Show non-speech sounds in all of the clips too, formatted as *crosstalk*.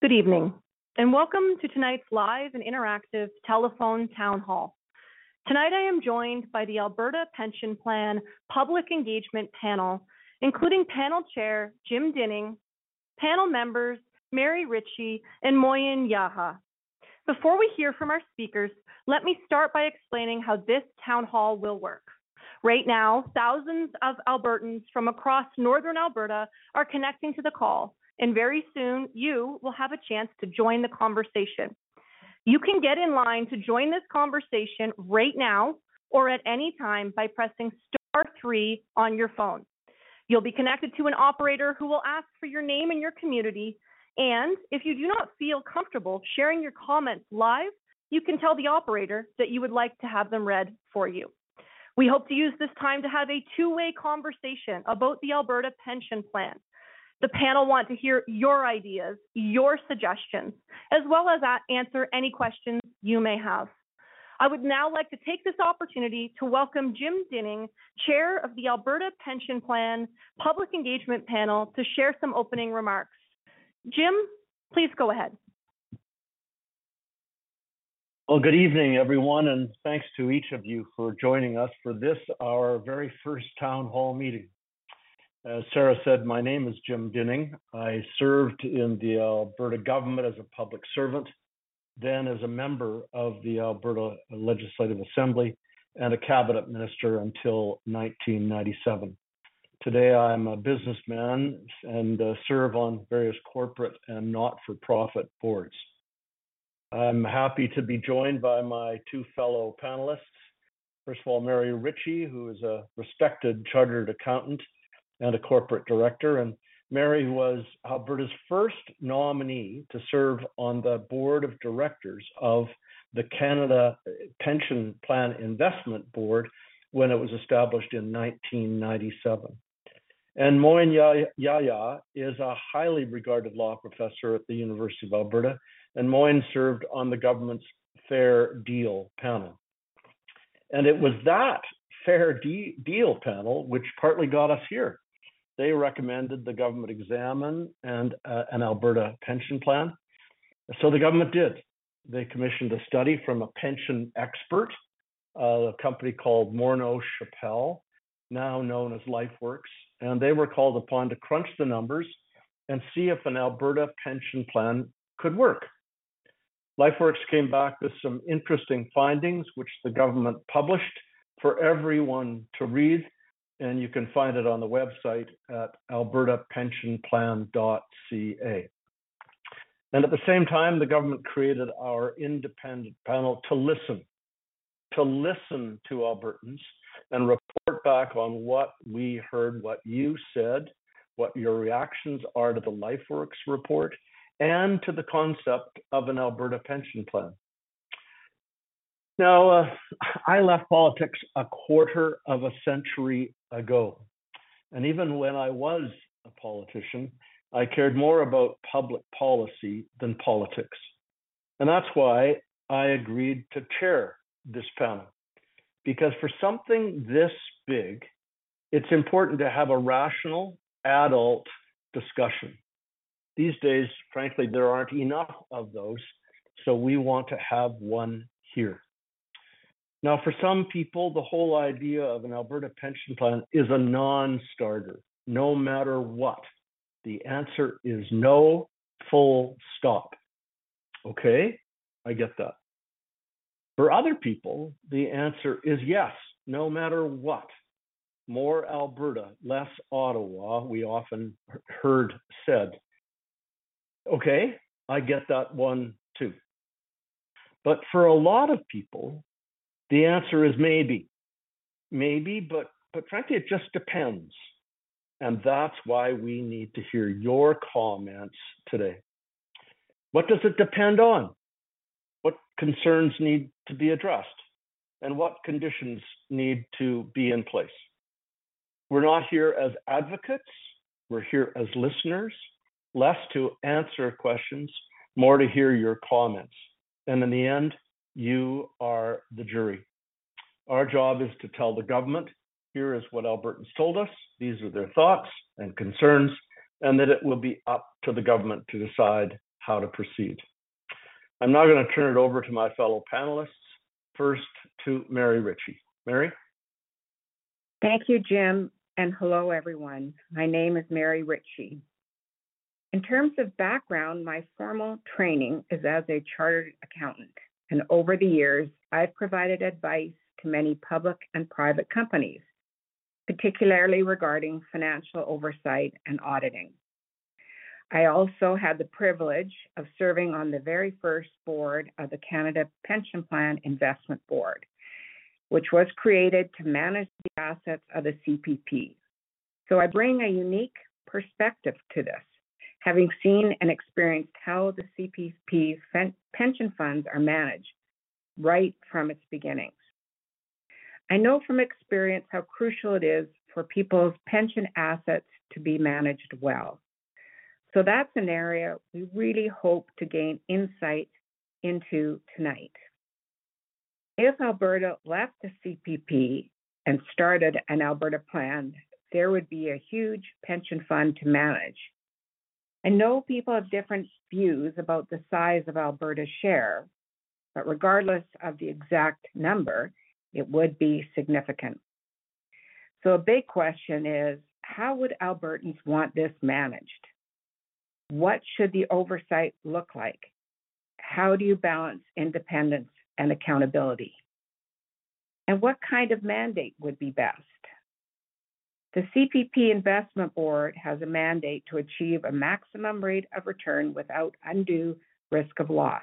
Good evening, and welcome to tonight's live and interactive telephone town hall. Tonight I am joined by the Alberta Pension Plan Public Engagement Panel, including panel chair Jim Dinning, panel members Mary Ritchie and Moin Yahya. Before we hear from our speakers, let me start by explaining how this town hall will work. Right now, thousands of Albertans from across northern Alberta are connecting to the call, and very soon you will have a chance to join the conversation. You can get in line to join this conversation right now or at any time by pressing star three on your phone. You'll be connected to an operator who will ask for your name and your community. And if you do not feel comfortable sharing your comments live, you can tell the operator that you would like to have them read for you. We hope to use this time to have a two-way conversation about the Alberta Pension Plan. The panel want to hear your ideas, your suggestions, as well as answer any questions you may have. I would now like to take this opportunity to welcome Jim Dinning, Chair of the Alberta Pension Plan Public Engagement Panel, to share some opening remarks. Jim, please go ahead. Well, good evening, everyone, and thanks to each of you for joining us for this, our very first town hall meeting. As Sarah said, my name is Jim Dinning. I served in the Alberta government as a public servant, then as a member of the Alberta Legislative Assembly and a cabinet minister until 1997. Today, I'm a businessman and uh, serve on various corporate and not-for-profit boards. I'm happy to be joined by my two fellow panelists. First of all, Mary Ritchie, who is a respected chartered accountant and a corporate director. And Mary was Alberta's first nominee to serve on the board of directors of the Canada Pension Plan Investment Board when it was established in 1997. And Moin Yahya is a highly regarded law professor at the University of Alberta and Moin served on the government's Fair Deal panel. And it was that Fair De- Deal panel which partly got us here. They recommended the government examine and uh, an Alberta pension plan. So the government did. They commissioned a study from a pension expert, uh, a company called Morneau Shepell, now known as LifeWorks, and they were called upon to crunch the numbers and see if an Alberta pension plan could work. LifeWorks came back with some interesting findings, which the government published for everyone to read, and you can find it on the website at albertapensionplan.ca. And at the same time, the government created our independent panel to listen, to listen to Albertans and report back on what we heard, what you said, what your reactions are to the LifeWorks report, and to the concept of an Alberta pension plan. Now, uh, I left politics a quarter of a century ago. And even when I was a politician, I cared more about public policy than politics. And that's why I agreed to chair this panel. Because for something this big, it's important to have a rational, adult discussion. These days, frankly, there aren't enough of those, so we want to have one here. Now, for some people, the whole idea of an Alberta pension plan is a non starter, no matter what. The answer is no, full stop. Okay, I get that. For other people, the answer is yes, no matter what. More Alberta, less Ottawa, we often heard said. Okay, I get that one too. But for a lot of people, the answer is maybe. Maybe, but but frankly, it just depends. And that's why we need to hear your comments today. What does it depend on? What concerns need to be addressed? And what conditions need to be in place? We're not here as advocates, we're here as listeners less to answer questions, more to hear your comments. And in the end, you are the jury. Our job is to tell the government here is what Albertans told us, these are their thoughts and concerns, and that it will be up to the government to decide how to proceed. I'm now going to turn it over to my fellow panelists. First to Mary Ritchie. Mary? Thank you, Jim, and hello, everyone. My name is Mary Ritchie. In terms of background, my formal training is as a chartered accountant, and over the years, I've provided advice to many public and private companies, particularly regarding financial oversight and auditing. I also had the privilege of serving on the very first board of the Canada Pension Plan Investment Board, which was created to manage the assets of the CPP. So I bring a unique perspective to this, having seen and experienced how the CPP's pension funds are managed right from its beginnings. I know from experience how crucial it is for people's pension assets to be managed well. So that's an area we really hope to gain insight into tonight. If Alberta left the CPP and started an Alberta plan, there would be a huge pension fund to manage. I know people have different views about the size of Alberta's share, but regardless of the exact number, it would be significant. So a big question is, how would Albertans want this managed? What should the oversight look like? How do you balance independence and accountability? And what kind of mandate would be best? The CPP Investment Board has a mandate to achieve a maximum rate of return without undue risk of loss.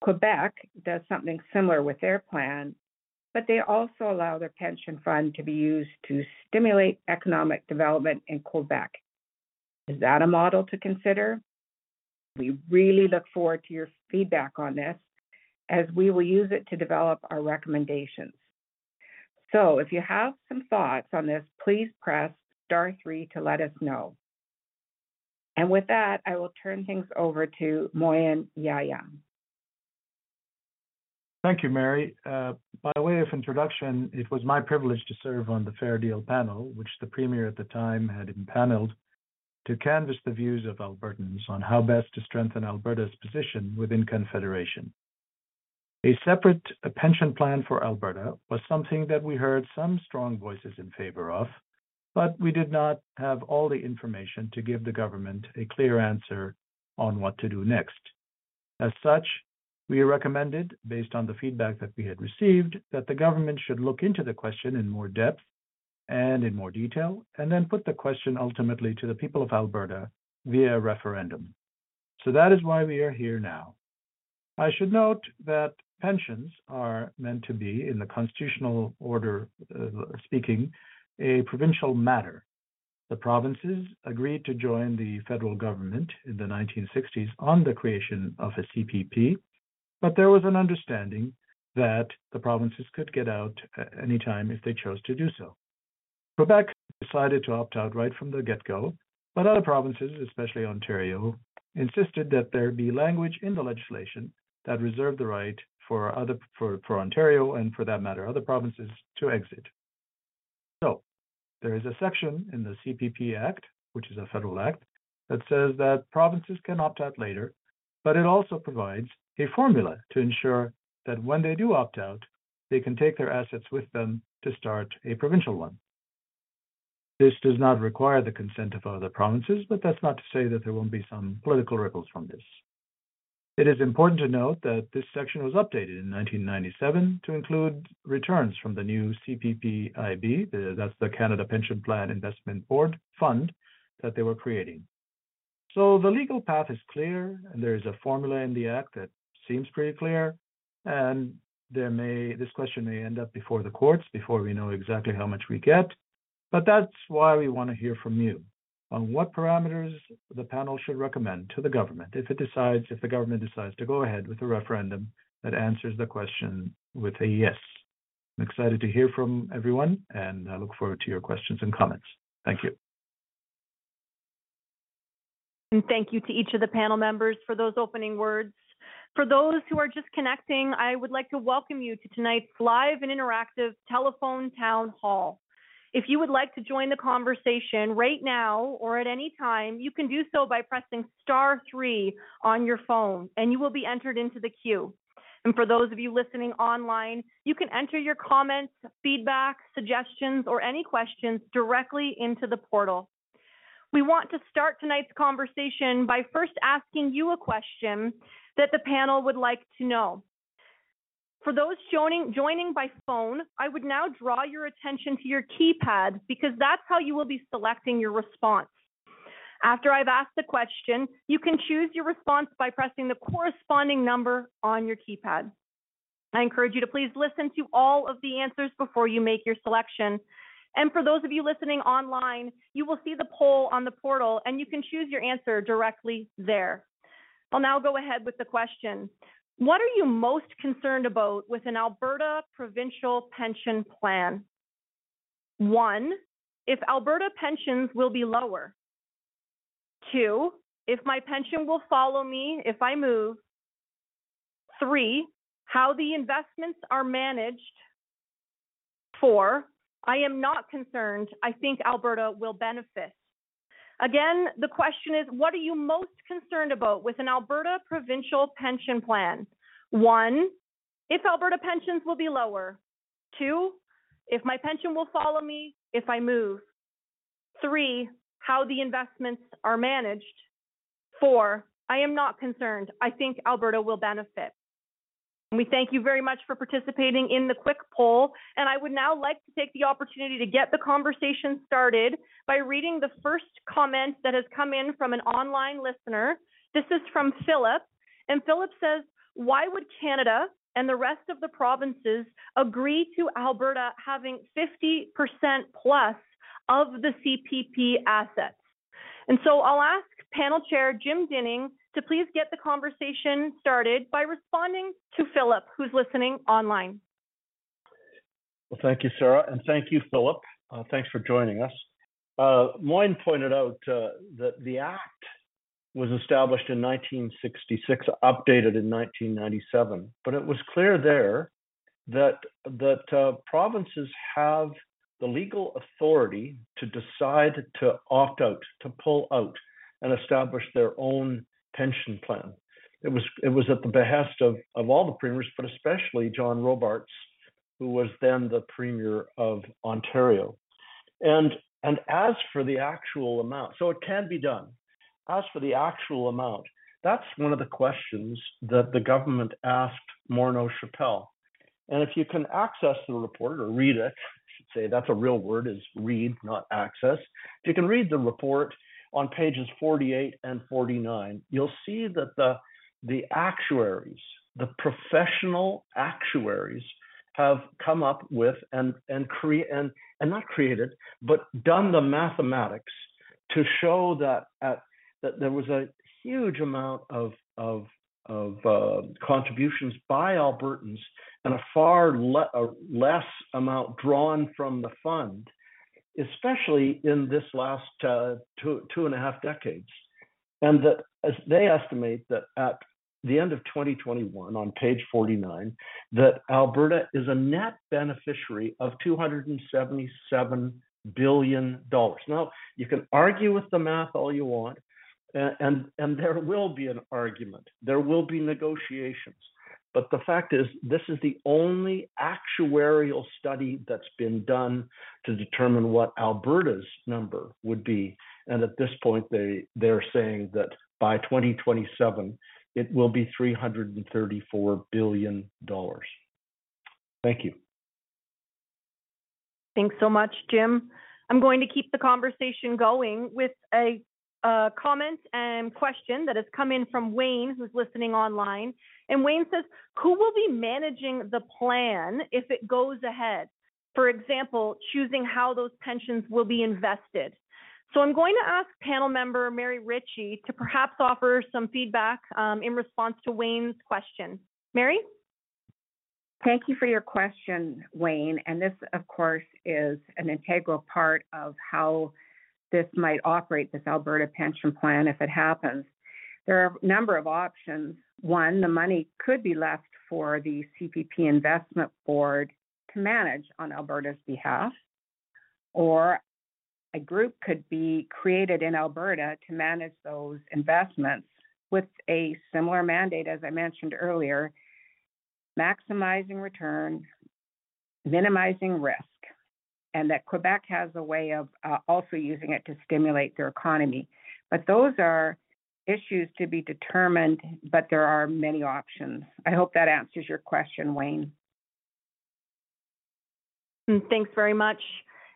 Quebec does something similar with their plan, but they also allow their pension fund to be used to stimulate economic development in Quebec. Is that a model to consider? We really look forward to your feedback on this as we will use it to develop our recommendations. So if you have some thoughts on this, please press star three to let us know. And with that, I will turn things over to Moin Yahya. Thank you, Mary. Uh, by way of introduction, it was my privilege to serve on the Fair Deal panel, which the Premier at the time had impaneled to canvass the views of Albertans on how best to strengthen Alberta's position within Confederation. A separate pension plan for Alberta was something that we heard some strong voices in favor of, but we did not have all the information to give the government a clear answer on what to do next. As such, we recommended, based on the feedback that we had received, that the government should look into the question in more depth and in more detail, and then put the question ultimately to the people of Alberta via referendum. So that is why we are here now. I should note that pensions are meant to be, in the constitutional order uh, speaking, a provincial matter. The provinces agreed to join the federal government in the 1960s on the creation of a CPP, but there was an understanding that the provinces could get out anytime if they chose to do so. Quebec decided to opt out right from the get go, but other provinces, especially Ontario, insisted that there be language in the legislation that reserved the right for other for, for Ontario and for that matter other provinces to exit. So there is a section in the CPP Act, which is a federal act, that says that provinces can opt out later, but it also provides a formula to ensure that when they do opt out, they can take their assets with them to start a provincial one. This does not require the consent of other provinces, but that's not to say that there won't be some political ripples from this. It is important to note that this section was updated in 1997 to include returns from the new CPPIB, that's the Canada Pension Plan Investment Board fund that they were creating. So the legal path is clear, and there is a formula in the Act that seems pretty clear, and there may this question may end up before the courts before we know exactly how much we get. But that's why we want to hear from you on what parameters the panel should recommend to the government if it decides if the government decides to go ahead with a referendum that answers the question with a yes. I'm excited to hear from everyone and I look forward to your questions and comments. Thank you. And thank you to each of the panel members for those opening words. For those who are just connecting, I would like to welcome you to tonight's live and interactive telephone town hall. If you would like to join the conversation right now or at any time, you can do so by pressing star three on your phone and you will be entered into the queue. And for those of you listening online, you can enter your comments, feedback, suggestions, or any questions directly into the portal. We want to start tonight's conversation by first asking you a question that the panel would like to know. For those joining, joining by phone, I would now draw your attention to your keypad because that's how you will be selecting your response. After I've asked the question, you can choose your response by pressing the corresponding number on your keypad. I encourage you to please listen to all of the answers before you make your selection. And for those of you listening online, you will see the poll on the portal and you can choose your answer directly there. I'll now go ahead with the question. What are you most concerned about with an Alberta provincial pension plan? One, if Alberta pensions will be lower. Two, if my pension will follow me if I move. Three, how the investments are managed. Four, I am not concerned. I think Alberta will benefit. Again, the question is, what are you most concerned about with an Alberta provincial pension plan? One, if Alberta pensions will be lower. Two, if my pension will follow me if I move. Three, how the investments are managed. Four, I am not concerned. I think Alberta will benefit. We thank you very much for participating in the quick poll. And I would now like to take the opportunity to get the conversation started by reading the first comment that has come in from an online listener. This is from Philip. And Philip says, Why would Canada and the rest of the provinces agree to Alberta having 50% plus of the CPP assets? And so I'll ask panel chair Jim Dinning to please get the conversation started by responding to Philip, who's listening online. Well, thank you, Sarah, and thank you, Philip. Uh, thanks for joining us. Uh, Moin pointed out uh, that the Act was established in 1966, updated in 1997, but it was clear there that that uh, provinces have the legal authority to decide to opt out, to pull out, and establish their own pension plan. It was it was at the behest of of all the premiers, but especially John Robarts, who was then the premier of Ontario. And and as for the actual amount, so it can be done. As for the actual amount, that's one of the questions that the government asked Morneau Shepell. And if you can access the report or read it, I should say that's a real word is read, not access. If you can read the report, on pages 48 and 49, you'll see that the, the actuaries, the professional actuaries, have come up with and and create and, and not created, but done the mathematics to show that at that there was a huge amount of of of uh, contributions by Albertans and a far le- a less amount drawn from the fund especially in this last uh, two, two and a half decades. And that as they estimate that at the end of 2021, on page 49, that Alberta is a net beneficiary of 277 billion dollars. Now, you can argue with the math all you want, and, and, and there will be an argument. There will be negotiations. But the fact is, this is the only actuarial study that's been done to determine what Alberta's number would be. And at this point, they, they're saying that by 2027, it will be $334 billion. Thank you. Thanks so much, Jim. I'm going to keep the conversation going with a a comment and question that has come in from Wayne, who's listening online. And Wayne says, Who will be managing the plan if it goes ahead? For example, choosing how those pensions will be invested. So I'm going to ask panel member Mary Ritchie to perhaps offer some feedback um, in response to Wayne's question. Mary? Thank you for your question, Wayne. And this, of course, is an integral part of how this might operate, this Alberta pension plan, if it happens. There are a number of options. One, the money could be left for the CPP Investment Board to manage on Alberta's behalf. or a group could be created in Alberta to manage those investments with a similar mandate, as I mentioned earlier, maximizing return, minimizing risk, and that Quebec has a way of uh, also using it to stimulate their economy. But those are issues to be determined, but there are many options. I hope that answers your question, Wayne. Mm, thanks very much.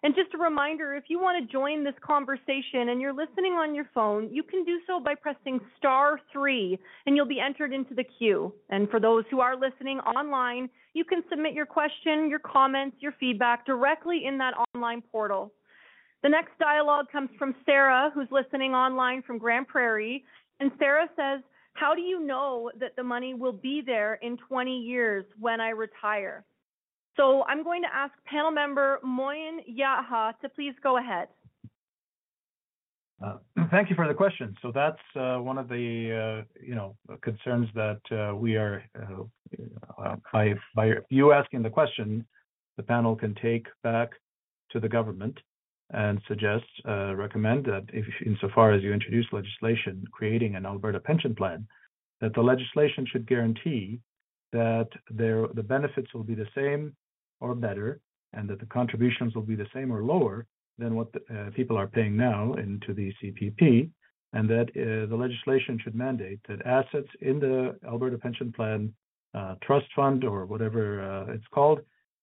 And just a reminder, if you want to join this conversation and you're listening on your phone, you can do so by pressing star three and you'll be entered into the queue. And for those who are listening online, you can submit your question, your comments, your feedback directly in that online portal. The next dialogue comes from Sarah, who's listening online from Grande Prairie. And Sarah says, How do you know that the money will be there in 20 years when I retire? So I'm going to ask panel member Moin Yahya to please go ahead. Uh, thank you for the question. So that's uh, one of the uh, you know concerns that uh, we are uh, uh, by by you asking the question, the panel can take back to the government and suggest recommend that if insofar as you introduce legislation creating an Alberta pension plan, that the legislation should guarantee that there the benefits will be the same or better, and that the contributions will be the same or lower than what the, uh, people are paying now into the CPP, and that uh, the legislation should mandate that assets in the Alberta Pension Plan uh, trust fund or whatever uh, it's called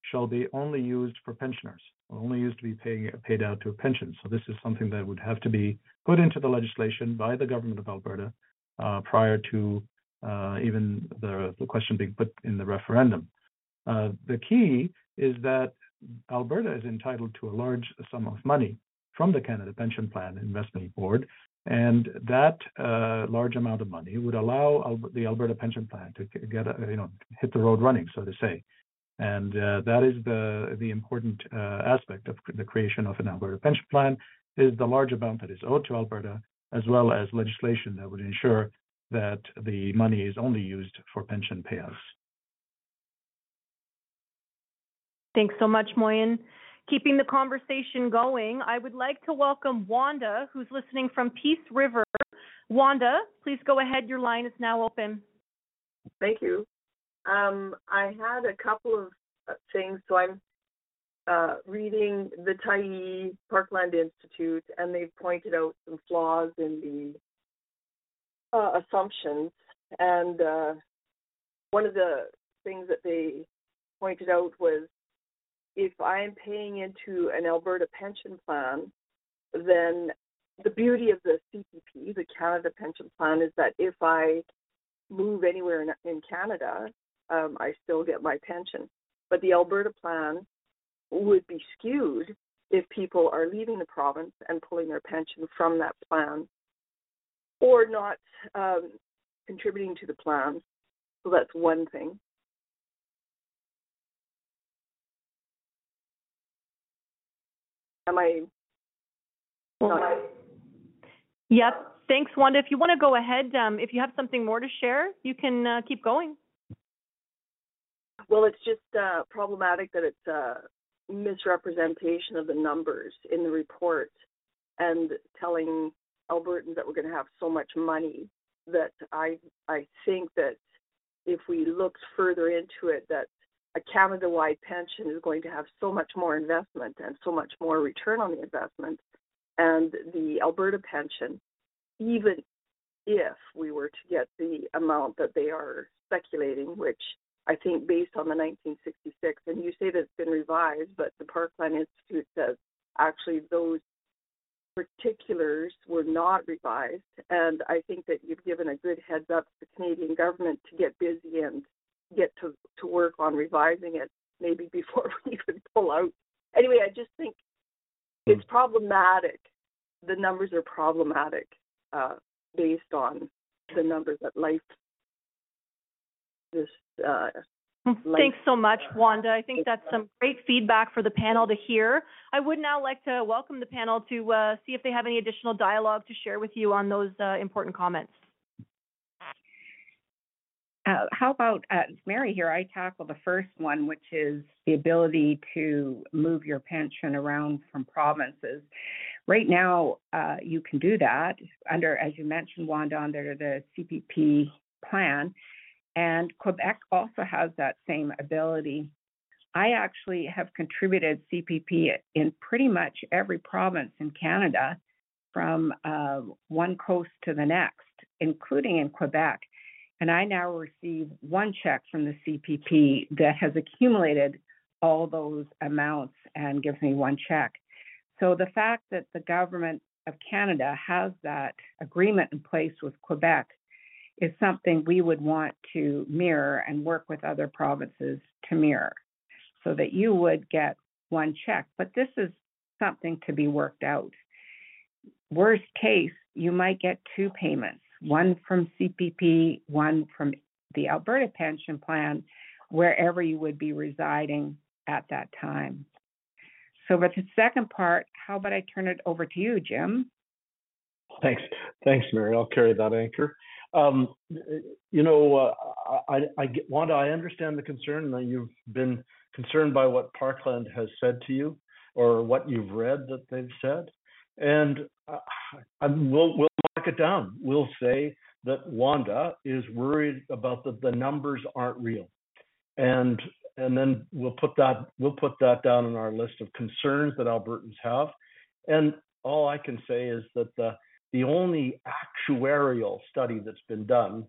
shall be only used for pensioners, only used to be paying, paid out to a pension. So this is something that would have to be put into the legislation by the government of Alberta uh, prior to uh, even the, the question being put in the referendum. the key is that Alberta is entitled to a large sum of money from the Canada Pension Plan Investment Board, and that uh, large amount of money would allow the Alberta Pension Plan to get a, you know hit the road running, so to say. And uh, that is the the important uh, aspect of the creation of an Alberta Pension Plan is the large amount that is owed to Alberta, as well as legislation that would ensure that the money is only used for pension payouts. Thanks so much, Moin. Keeping the conversation going, I would like to welcome Wanda, who's listening from Peace River. Wanda, please go ahead. Your line is now open. Thank you. Um, I had a couple of uh, things. So I'm uh, reading the Tyee Parkland Institute, and they've pointed out some flaws in the uh, assumptions. And uh, one of the things that they pointed out was if I'm paying into an Alberta pension plan, then the beauty of the CPP, the Canada Pension Plan, is that if I move anywhere in, in Canada, um, I still get my pension. But the Alberta plan would be skewed if people are leaving the province and pulling their pension from that plan or not um, contributing to the plan. So that's one thing. Am I? Not... Yep. Thanks, Wanda. If you want to go ahead, um, if you have something more to share, you can uh, keep going. Well, it's just uh, problematic that it's a misrepresentation of the numbers in the report and telling Albertans that we're going to have so much money that I I think that if we looked further into it, that a Canada wide pension is going to have so much more investment and so much more return on the investment. And the Alberta pension, even if we were to get the amount that they are speculating, which I think based on the 1966, and you say that it's been revised, but the Parkland Institute says actually those particulars were not revised. And I think that you've given a good heads up to the Canadian government to get busy and get to, to work on revising it maybe *laughs* before we even pull out. Anyway, I just think hmm. it's problematic. The numbers are problematic uh, based on the numbers that life this uh, hmm. Thanks so much, Wanda. I think that's some great feedback for the panel to hear. I would now like to welcome the panel to uh, see if they have any additional dialogue to share with you on those uh, important comments. Uh, how about uh, Mary here? I tackle the first one, which is the ability to move your pension around from provinces. Right now, uh, you can do that under, as you mentioned, Wanda, under the CPP plan, and Quebec also has that same ability. I actually have contributed CPP in pretty much every province in Canada, from uh, one coast to the next, including in Quebec. And I now receive one check from the CPP that has accumulated all those amounts and gives me one check. So the fact that the government of Canada has that agreement in place with Quebec is something we would want to mirror and work with other provinces to mirror so that you would get one check. But this is something to be worked out. Worst case, you might get two payments one from CPP, one from the Alberta Pension Plan, wherever you would be residing at that time. So, with the second part, how about I turn it over to you, Jim? Thanks, thanks, Mary. I'll carry that anchor. Um, you know, uh, I, I, I Wanda, I understand the concern that you've been concerned by what Parkland has said to you, or what you've read that they've said, and uh, we'll we'll it down. We'll say that Wanda is worried about that the numbers aren't real, and and then we'll put that we'll put that down in our list of concerns that Albertans have. And all I can say is that the the only actuarial study that's been done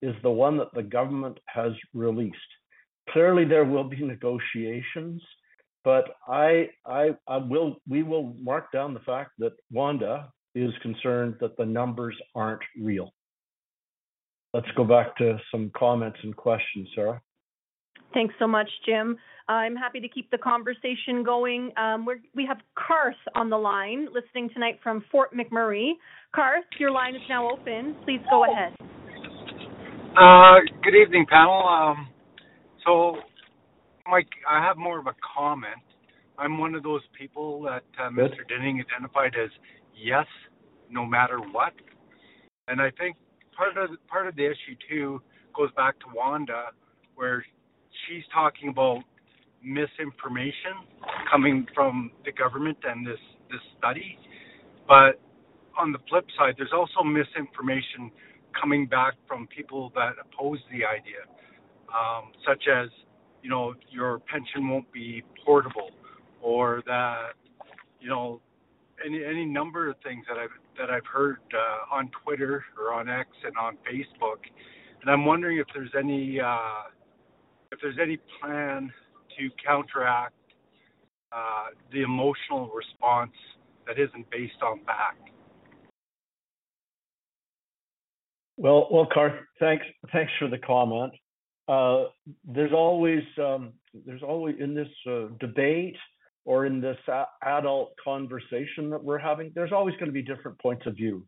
is the one that the government has released. Clearly, there will be negotiations, but I, I, I will, we will mark down the fact that Wanda is concerned that the numbers aren't real. Let's go back to some comments and questions, Sarah. Thanks so much, Jim. I'm happy to keep the conversation going. Um, we have Karth on the line, listening tonight from Fort McMurray. Karth, your line is now open. Please go ahead. Uh, good evening, panel. Um, so, Mike, I have more of a comment. I'm one of those people that uh, Mr. Dinning identified as yes, no matter what, and I think part of part of the issue too goes back to Wanda, where she's talking about misinformation coming from the government and this this study, but on the flip side, there's also misinformation coming back from people that oppose the idea, um, such as you know your pension won't be portable, or that you know any any number of things that I've that I've heard uh, on Twitter or on X and on Facebook, and I'm wondering if there's any uh, if there's any plan to counteract uh, the emotional response that isn't based on fact. Well, well, Karth, thanks, thanks for the comment. Uh, there's always, um, there's always in this uh, debate or in this adult conversation that we're having, there's always going to be different points of view.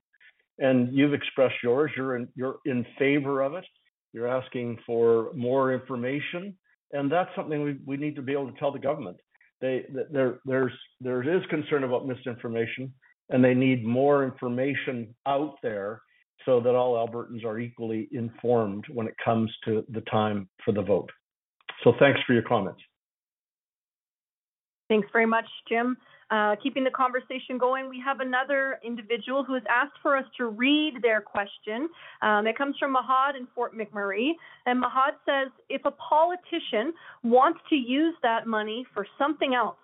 And you've expressed yours. You're in, you're in favor of it. You're asking for more information, and that's something we, we need to be able to tell the government. They there there's there is concern about misinformation, and they need more information out there so that all Albertans are equally informed when it comes to the time for the vote. So thanks for your comments. Thanks very much, Jim. Uh, keeping the conversation going, we have another individual who has asked for us to read their question. Um, it comes from Mahad in Fort McMurray. And Mahad says if a politician wants to use that money for something else,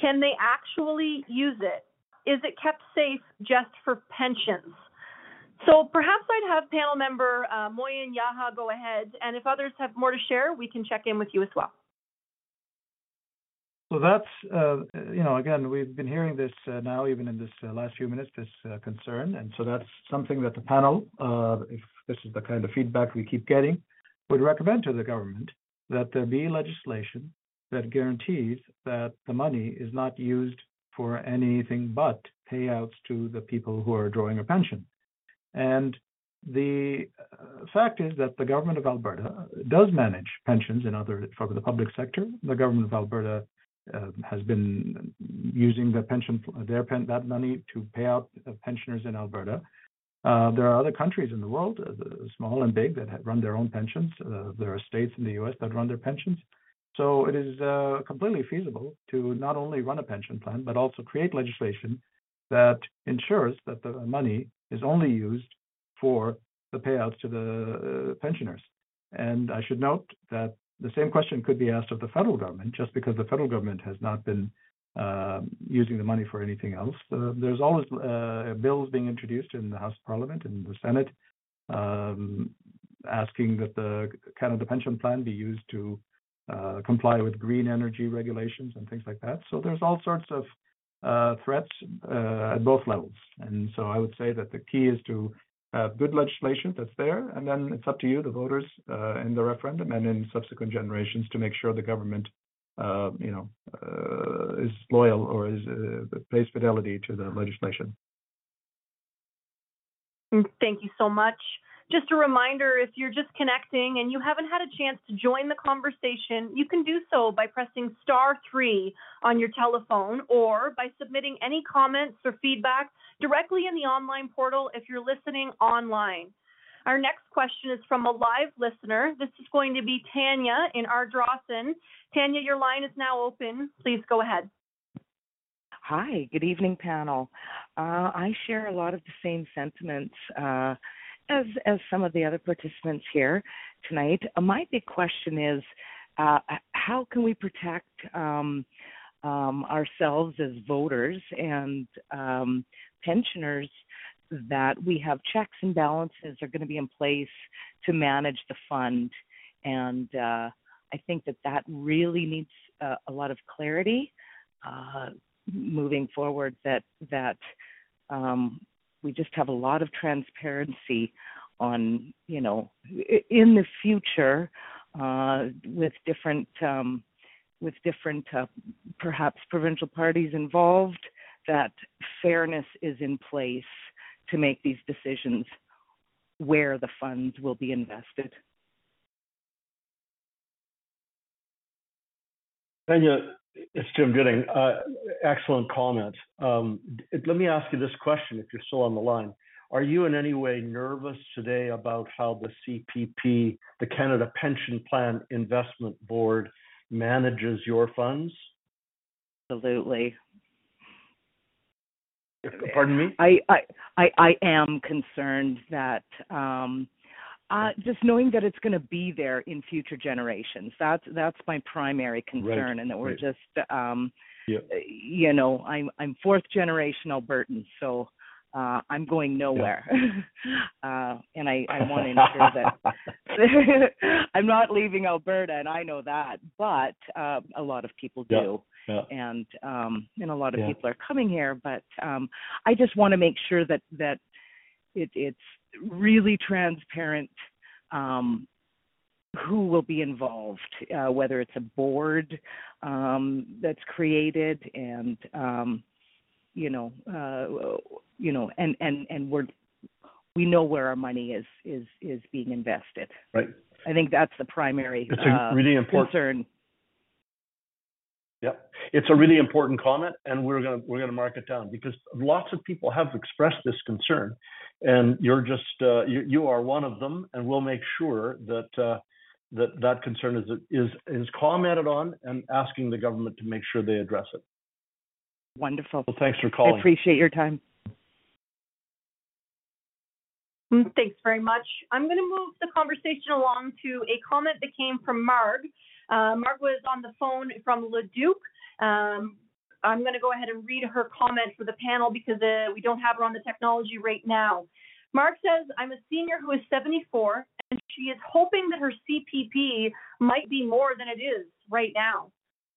can they actually use it? Is it kept safe just for pensions? So perhaps I'd have panel member uh, Moin Yahya go ahead, and if others have more to share, we can check in with you as well. So that's, uh, you know, again, we've been hearing this uh, now, even in this uh, last few minutes, this concern. And so that's something that the panel, if this is the kind of feedback we keep getting, would recommend to the government that there be legislation that guarantees that the money is not used for anything but payouts to the people who are drawing a pension. And the fact is that the government of Alberta does manage pensions in other for the public sector. The government of Alberta uh, has been using the pension their pen, that money to pay out pensioners in Alberta. Uh, there are other countries in the world, uh, small and big, that run their own pensions. Uh, there are states in the U.S. that run their pensions. So it is uh, completely feasible to not only run a pension plan, but also create legislation that ensures that the money is only used for the payouts to the uh, pensioners. And I should note that the same question could be asked of the federal government, just because the federal government has not been uh, using the money for anything else. Uh, there's always uh, bills being introduced in the House of Parliament and the Senate um, asking that the Canada Pension Plan be used to uh, comply with green energy regulations and things like that. So there's all sorts of uh, threats uh, at both levels. And so I would say that the key is to good legislation that's there, and then it's up to you, the voters, uh, in the referendum and in subsequent generations, to make sure the government, uh, you know, uh, is loyal or is uh, pays fidelity to the legislation. Mm, thank you so much. Just a reminder if you're just connecting and you haven't had a chance to join the conversation, you can do so by pressing star three on your telephone or by submitting any comments or feedback directly in the online portal if you're listening online. Our next question is from a live listener. This is going to be Tanya in Ardrossan. Tanya, your line is now open. Please go ahead. Hi, good evening, panel. Uh, I share a lot of the same sentiments uh, as as some of the other participants here tonight. Uh, my big question is, uh, how can we protect um, um, ourselves as voters and um, pensioners that we have checks and balances are going to be in place to manage the fund, and uh, I think that that really needs uh, a lot of clarity uh, moving forward. That that um, we just have a lot of transparency on you know in the future uh, with different um, with different uh, perhaps provincial parties involved that fairness is in place to make these decisions where the funds will be invested. Tanya, it's Jim Dinning. Uh, excellent comment. Um, let me ask you this question if you're still on the line. Are you in any way nervous today about how the CPP, the Canada Pension Plan Investment Board, manages your funds? Absolutely. Pardon me? I, I, I, I am concerned that um, uh, just knowing that it's going to be there in future generations. That's that's my primary concern, right. and that we're right. just, um, yeah. you know, I'm I'm fourth generation Albertan, so uh, I'm going nowhere, yeah. *laughs* uh, and I I want to ensure that *laughs* I'm not leaving Alberta, and I know that, but uh, a lot of people do. Yeah. And um, and a lot of people are coming here, but um, I just want to make sure that that it, it's really transparent um, who will be involved, uh, whether it's a board um, that's created, and um, you know, uh, you know, and and and we're we know where our money is is is being invested. Right. I think that's the primary it's a uh, really important concern. Yep, it's a really important comment, and we're gonna we're gonna mark it down because lots of people have expressed this concern, and you're just uh, you, you are one of them, and we'll make sure that uh, that that concern is is is commented on and asking the government to make sure they address it. Wonderful. Well, thanks for calling. I appreciate your time. Mm, thanks very much. I'm going to move the conversation along to a comment that came from Marg. Uh, Marg was on the phone from Leduc. Um, I'm going to go ahead and read her comment for the panel because uh, we don't have her on the technology right now. Marg says, I'm a senior who is 74 and she is hoping that her CPP might be more than it is right now.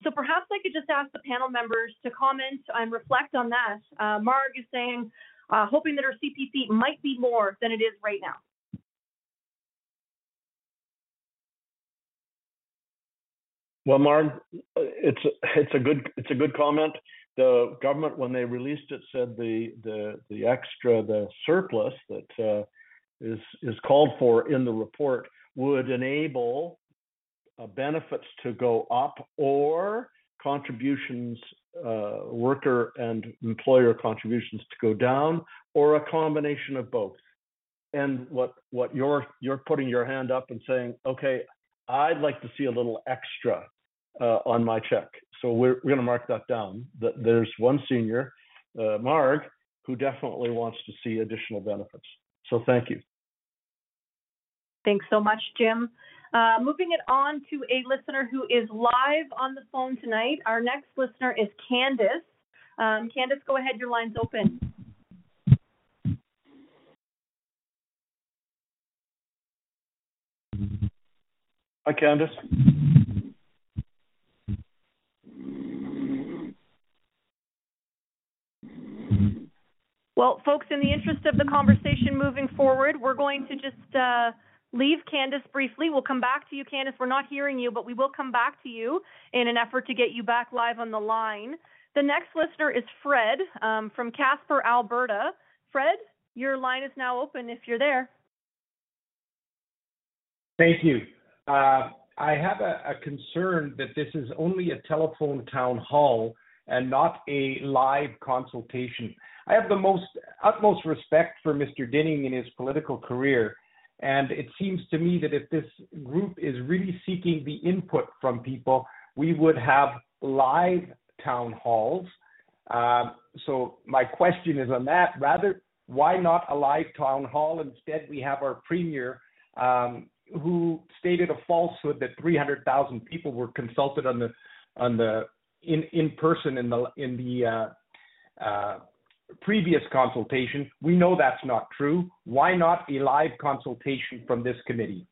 So perhaps I could just ask the panel members to comment and reflect on that. Uh, Marg is saying, uh, hoping that her CPP might be more than it is right now. Well, Marg, it's it's a good it's a good comment. The government, when they released it, said the the the extra the surplus that uh, is is called for in the report would enable uh, benefits to go up or contributions, uh, worker and employer contributions to go down, or a combination of both. and what what you're you're putting your hand up and saying, okay, I'd like to see a little extra uh, on my check. So we're, we're going to mark that down. That there's one senior, uh, Marg, who definitely wants to see additional benefits. So thank you. Thanks so much, Jim. Uh, moving it on to a listener who is live on the phone tonight. Our next listener is Candace. Um, Candace, go ahead. Your line's open. Hi, Candace. Well, folks, in the interest of the conversation moving forward, we're going to just uh, leave Candace briefly. We'll come back to you, Candace. We're not hearing you, but we will come back to you in an effort to get you back live on the line. The next listener is Fred um, from Castor, Alberta. Fred, your line is now open if you're there. Thank you. Uh, I have a, concern that this is only a telephone town hall and not a live consultation. I have the most utmost respect for Mr. Dinning in his political career, and it seems to me that if this group is really seeking the input from people, we would have live town halls. Uh, so my question is on that. Rather, why not a live town hall? Instead, we have our premier um, who stated a falsehood that 300,000 people were consulted on the on the in in person in the in the uh, uh, previous consultation. We know that's not true. Why not a live consultation from this committee?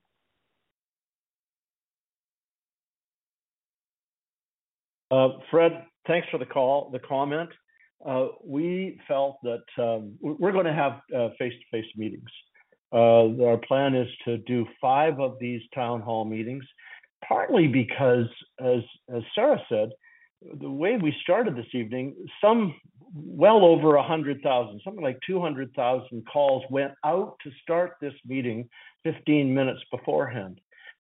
Uh, Fred, thanks for the call, the comment. Uh, we felt that um, we're going to have uh, face-to-face meetings. Uh, our plan is to do five of these town hall meetings, partly because, as as Sarah said, the way we started this evening, some well over a hundred thousand, something like two hundred thousand calls went out to start this meeting 15 minutes beforehand.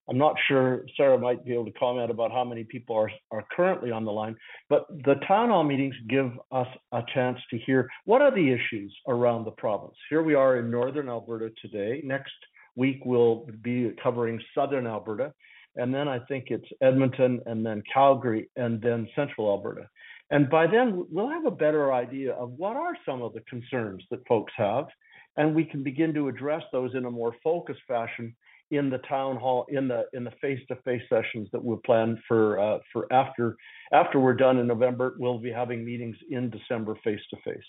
I'm not sure Sarah might be able to comment about how many people are, are currently on the line, but the town hall meetings give us a chance to hear what are the issues around the province. Here we are in northern Alberta today. Next week we'll be covering southern Alberta, and then I think it's Edmonton, and then Calgary, and then central Alberta. And by then we'll have a better idea of what are some of the concerns that folks have, and we can begin to address those in a more focused fashion in the town hall in the in the face-to-face sessions that we'll plan for uh, for after after we're done in November. We'll be having meetings in December face-to-face.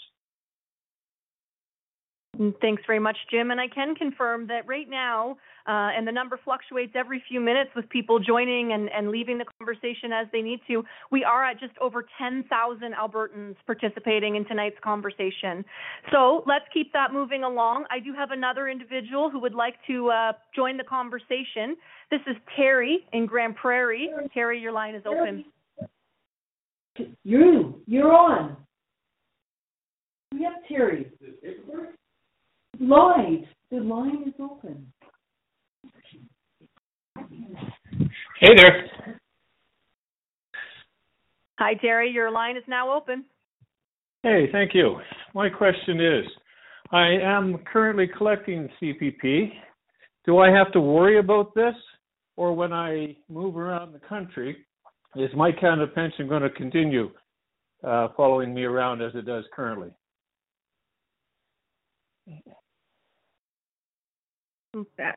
Mm, thanks very much, Jim. And I can confirm that right now, uh, and the number fluctuates every few minutes with people joining and, and leaving the conversation as they need to. We are at just over 10,000 Albertans participating in tonight's conversation. So let's keep that moving along. I do have another individual who would like to uh, join the conversation. This is Terry in Grande Prairie. Terry, your line is open. You, you're on. We have Terry. Live. The line is open. Hey there. Hi, Terry. Your line is now open. Hey, thank you. My question is I am currently collecting CPP. Do I have to worry about this? Or when I move around the country, is my Canada pension going to continue uh, following me around as it does currently?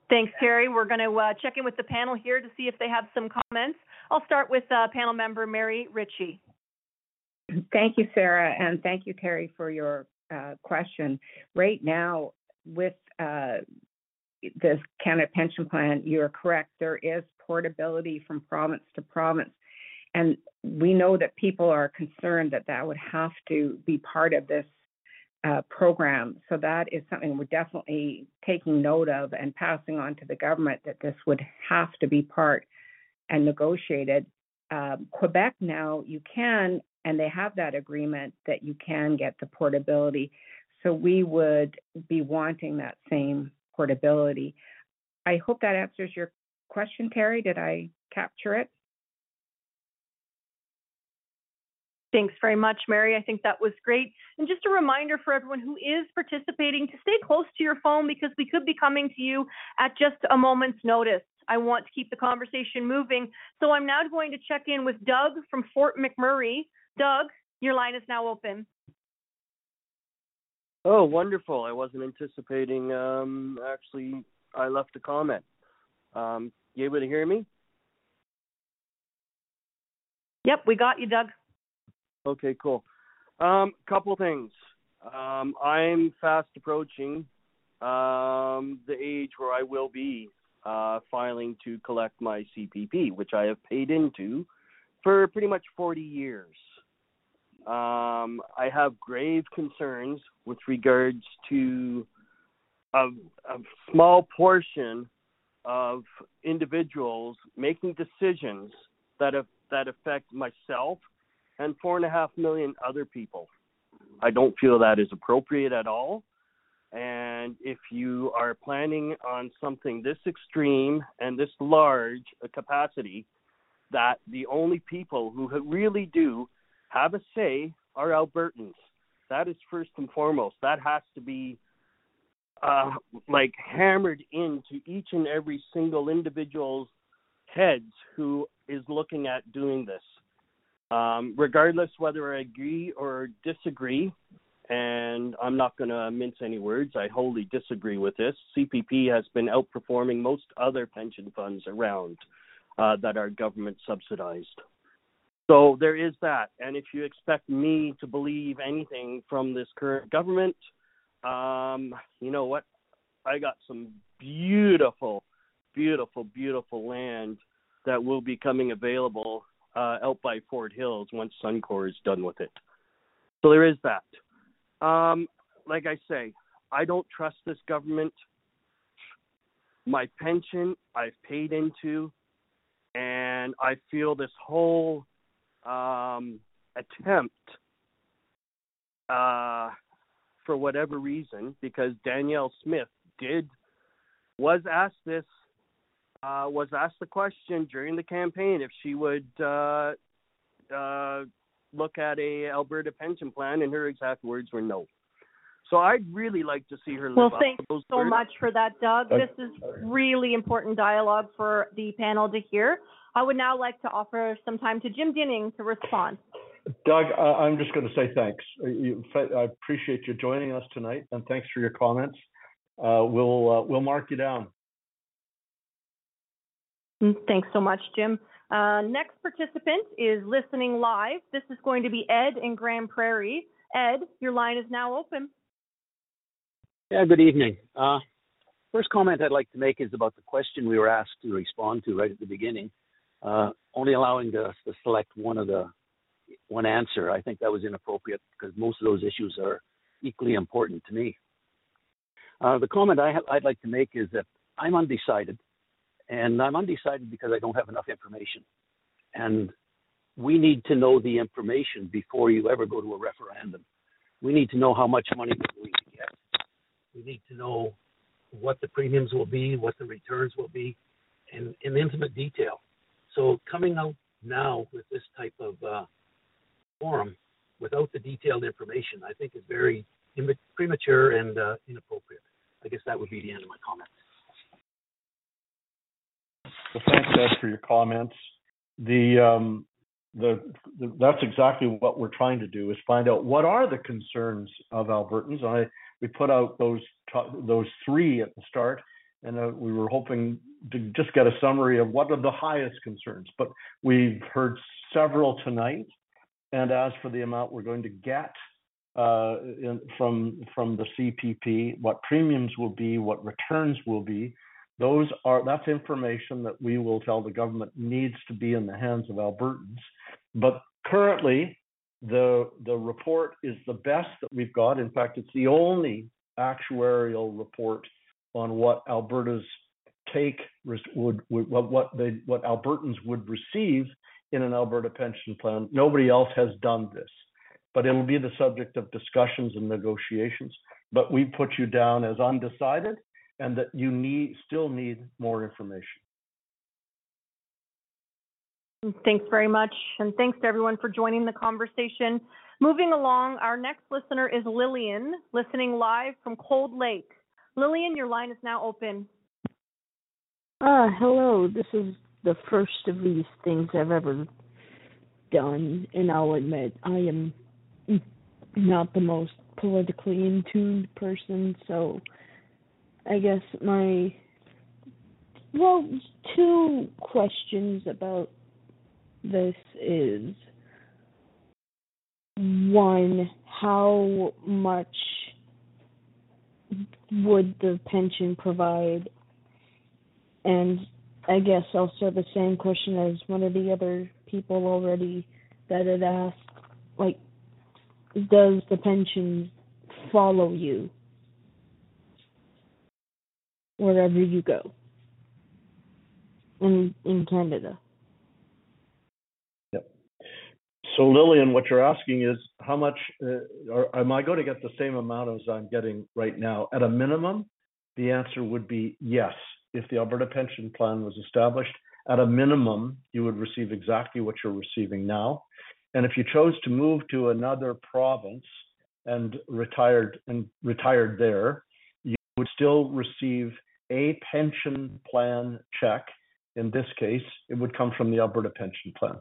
Thanks, Terry. We're going to uh, check in with the panel here to see if they have some comments. I'll start with uh, panel member Mary Ritchie. Thank you, Sarah, and thank you, Terry, for your uh, question. Right now, with uh, this Canada Pension Plan, you're correct. There is portability from province to province. And we know that people are concerned that that would have to be part of this uh, program. So that is something we're definitely taking note of and passing on to the government that this would have to be part and negotiated. Um, Quebec now, you can, and they have that agreement that you can get the portability. So we would be wanting that same portability. I hope that answers your question, Terry. Did I capture it? Thanks very much, Mary. I think that was great. And just a reminder for everyone who is participating to stay close to your phone because we could be coming to you at just a moment's notice. I want to keep the conversation moving. So I'm now going to check in with Doug from Fort McMurray. Doug, your line is now open. Oh, wonderful. I wasn't anticipating um actually I left a comment. Um you able to hear me? Yep, we got you, Doug. Okay, cool. Um couple things. Um I'm fast approaching um the age where I will be uh filing to collect my CPP, which I have paid into for pretty much 40 years. Um, I have grave concerns with regards to a, a small portion of individuals making decisions that have, that affect myself and four and a half million other people. I don't feel that is appropriate at all. And if you are planning on something this extreme and this large a capacity, that the only people who really do have a say are Albertans. That is first and foremost. That has to be uh, like hammered into each and every single individual's heads who is looking at doing this. Um, regardless whether I agree or disagree, and I'm not going to mince any words, I wholly disagree with this. CPP has been outperforming most other pension funds around uh, that are government subsidized. So there is that. And if you expect me to believe anything from this current government, um, you know what? I got some beautiful, beautiful, beautiful land that will be coming available uh, out by Fort Hills once Suncor is done with it. So there is that. Um, like I say, I don't trust this government. My pension I've paid into, and I feel this whole um, attempt, uh, for whatever reason, because Danielle Smith did was asked this uh, was asked the question during the campaign if she would uh, uh, look at a Alberta pension plan, and her exact words were no. So I'd really like to see her live well, up thanks to those so words. much for that, Doug. This is really important dialogue for the panel to hear. I would now like to offer some time to Jim Dinning to respond. Doug, I- I'm just going to say thanks. Uh, I appreciate you joining us tonight, and thanks for your comments. Uh, We'll, uh, we'll mark you down. Mm, Thanks so much, Jim. Uh, next participant is listening live. This is going to be Ed in Grande Prairie. Ed, your line is now open. Yeah, good evening. Uh, first comment I'd like to make is about the question we were asked to respond to right at the beginning. Uh, only allowing us to select one of the one answer. I think that was inappropriate because most of those issues are equally important to me. Uh, the comment I I'd like to make is that I'm undecided, and I'm undecided because I don't have enough information. And we need to know the information before you ever go to a referendum. We need to know how much money we're going to get. We need to know what the premiums will be, what the returns will be, in, in intimate detail. So coming out now with this type of uh, forum without the detailed information, I think is very imma- premature and uh, inappropriate. I guess that would be the end of my comments. Well, thanks, Ed, for your comments. The, um, the, the, that's exactly what we're trying to do is find out what are the concerns of Albertans. I, we put out those, those three at the start, and uh, we were hoping to just get a summary of what are the highest concerns. But we've heard several tonight, and as for the amount we're going to get uh, in, from from the CPP, what premiums will be, what returns will be, those are that's information that we will tell the government needs to be in the hands of Albertans. But currently, the the report is the best that we've got. In fact, it's the only actuarial report on what Alberta's take would, would what what they what Albertans would receive in an Alberta pension plan. Nobody else has done this, but it'll be the subject of discussions and negotiations. But we put you down as undecided, and that you need still need more information. Thanks very much. And thanks to everyone for joining the conversation. Moving along, our next listener is Lillian, listening live from Cold Lake. Lillian, your line is now open. Uh, hello. This is the first of these things I've ever done, and I'll admit I am not the most politically in tuned person, so I guess my well, two questions about this is one, how much would the pension provide? And I guess also the same question as one of the other people already that had asked, like, does the pension follow you wherever you go in in Canada? Yep. So Lillian, what you're asking is how much uh, am I going to get the same amount as I'm getting right now? At a minimum, the answer would be yes. If the Alberta Pension Plan was established, at a minimum, you would receive exactly what you're receiving now. And if you chose to move to another province and retired and retired there, you would still receive a pension plan check. In this case, it would come from the Alberta Pension Plan.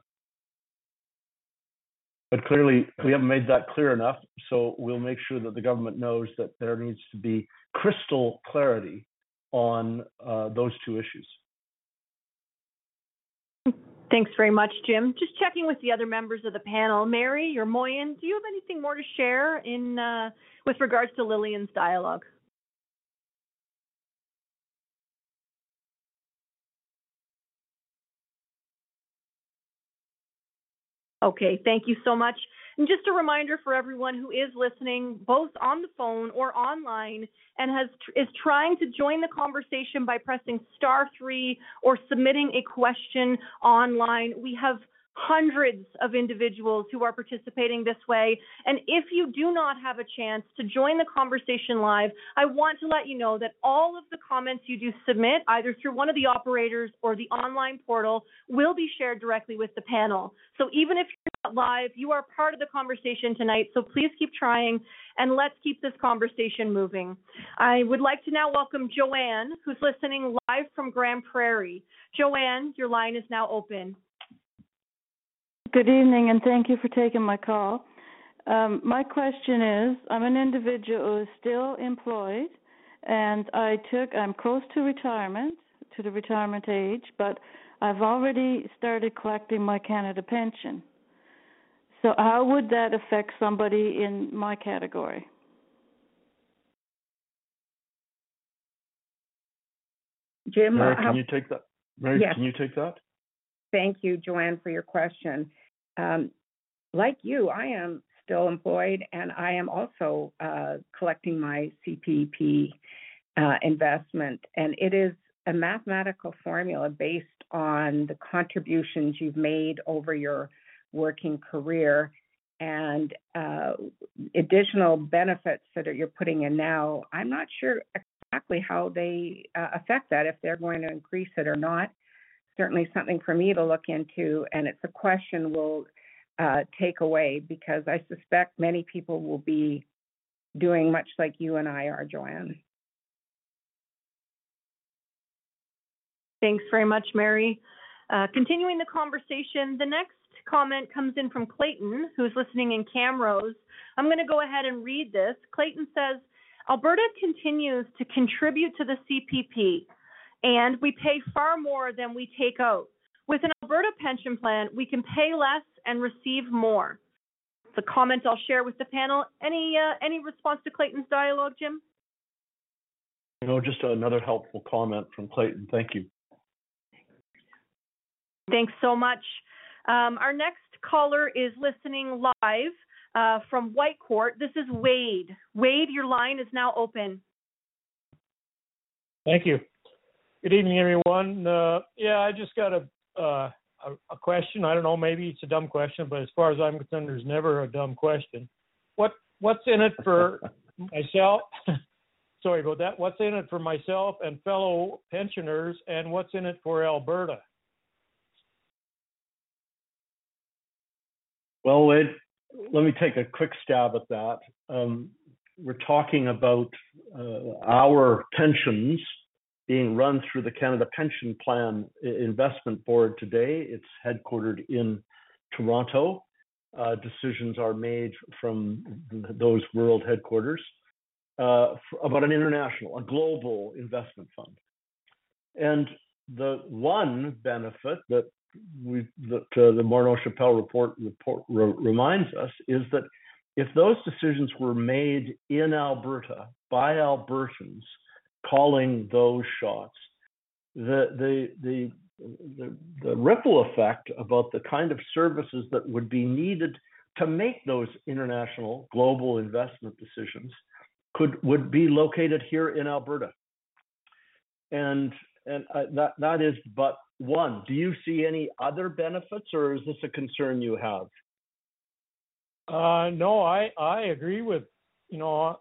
But clearly, we haven't made that clear enough, so we'll make sure that the government knows that there needs to be crystal clarity on uh, those two issues. Thanks very much, Jim. Just checking with the other members of the panel. Mary or Moin, do you have anything more to share in uh, with regards to Lillian's dialogue? Okay, thank you so much. And just a reminder for everyone who is listening, both on the phone or online, and has is trying to join the conversation by pressing star three or submitting a question online. We have hundreds of individuals who are participating this way. And if you do not have a chance to join the conversation live, I want to let you know that all of the comments you do submit, either through one of the operators or the online portal, will be shared directly with the panel. So even if you're not live, you are part of the conversation tonight. So please keep trying and let's keep this conversation moving. I would like to now welcome Joanne, who's listening live from Grande Prairie. Joanne, your line is now open. Good evening, and thank you for taking my call. Um, my question is I'm an individual who is still employed, and I took, I'm close to retirement, to the retirement age, but I've already started collecting my Canada pension. So, how would that affect somebody in my category? Jim, Mary, can you take that? Mary, Yes. can you take that? Thank you, Joanne, for your question. Um, like you, I am still employed and I am also uh, collecting my CPP uh, investment. And it is a mathematical formula based on the contributions you've made over your working career and uh, additional benefits that you're putting in now. I'm not sure exactly how they uh, affect that, if they're going to increase it or not certainly something for me to look into, and it's a question we'll uh, take away because I suspect many people will be doing much like you and I are, Joanne. Thanks very much, Mary. Uh, continuing the conversation, the next comment comes in from Clayton, who's listening in Camrose. I'm going to go ahead and read this. Clayton says Alberta continues to contribute to the CPP and we pay far more than we take out. With an Alberta pension plan, we can pay less and receive more. The comment I'll share with the panel. Any uh, any response to Clayton's dialogue, Jim? You know, just another helpful comment from Clayton. Thank you. Thanks so much. Um, our next caller is listening live uh, from Whitecourt. This is Wade. Wade, your line is now open. Thank you. Good evening, everyone. Uh, yeah, I just got a, uh, a a question. I don't know, maybe it's a dumb question, but as far as I'm concerned, there's never a dumb question. What what's in it for *laughs* myself? *laughs* Sorry about that. What's in it for myself and fellow pensioners, and what's in it for Alberta? Well, Wade, let me take a quick stab at that. Um, we're talking about uh, our pensions being run through the Canada Pension Plan Investment Board today. It's headquartered in Toronto. Uh, decisions are made from those world headquarters uh, about an international, a global investment fund. And the one benefit that we that uh, the Morneau Shepell report, report re- reminds us is that if those decisions were made in Alberta by Albertans calling those shots, the the the the, the ripple effect about the kind of services that would be needed to make those international global investment decisions could would be located here in Alberta. And and that that is but one. Do you see any other benefits, or is this a concern you have? Uh, no, I I agree with you know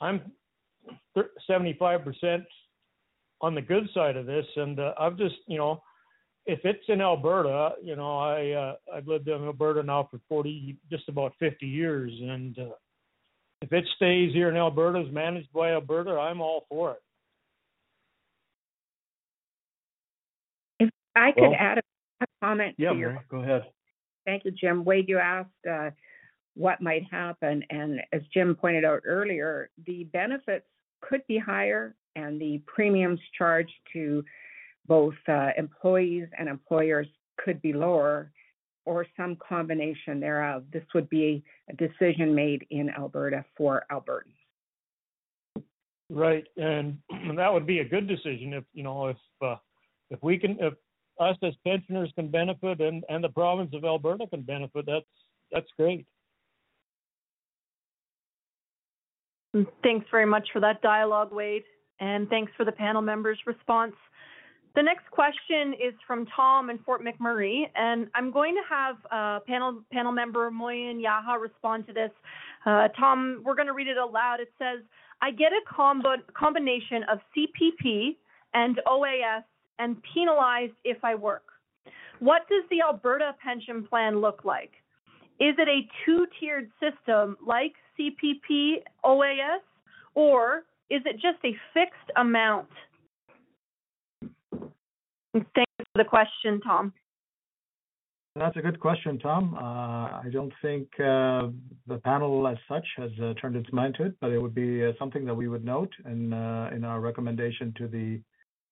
I'm 75 percent on the good side of this, and uh, I've just you know if it's in Alberta, you know I uh, I've lived in Alberta now for 40 just about 50 years, and uh, if it stays here in Alberta, is managed by Alberta, I'm all for it. If I could well, add a, a comment yeah, to your Mary, go ahead. Thank you, Jim. Wade, you asked uh, what might happen, and as Jim pointed out earlier, the benefits could be higher, and the premiums charged to both uh, employees and employers could be lower or some combination thereof. This would be a decision made in Alberta for Albertans. Right, and *clears throat* that would be a good decision if you know if uh, if we can if us as pensioners can benefit and and the province of Alberta can benefit. That's that's great. Thanks very much for that dialogue, Wade, and thanks for the panel members' response. The next question is from Tom in Fort McMurray, and I'm going to have uh, panel panel member Moin Yahya respond to this. Uh, Tom, we're going to read it aloud. It says, "I get a combo- combination of CPP and OAS and penalized if I work. What does the Alberta pension plan look like? Is it a two-tiered system like CPP OAS, or is it just a fixed amount?" Thank you for the question, Tom. That's a good question, Tom. Uh, I don't think uh, the panel as such has uh, turned its mind to it, but it would be uh, something that we would note in uh, in our recommendation to the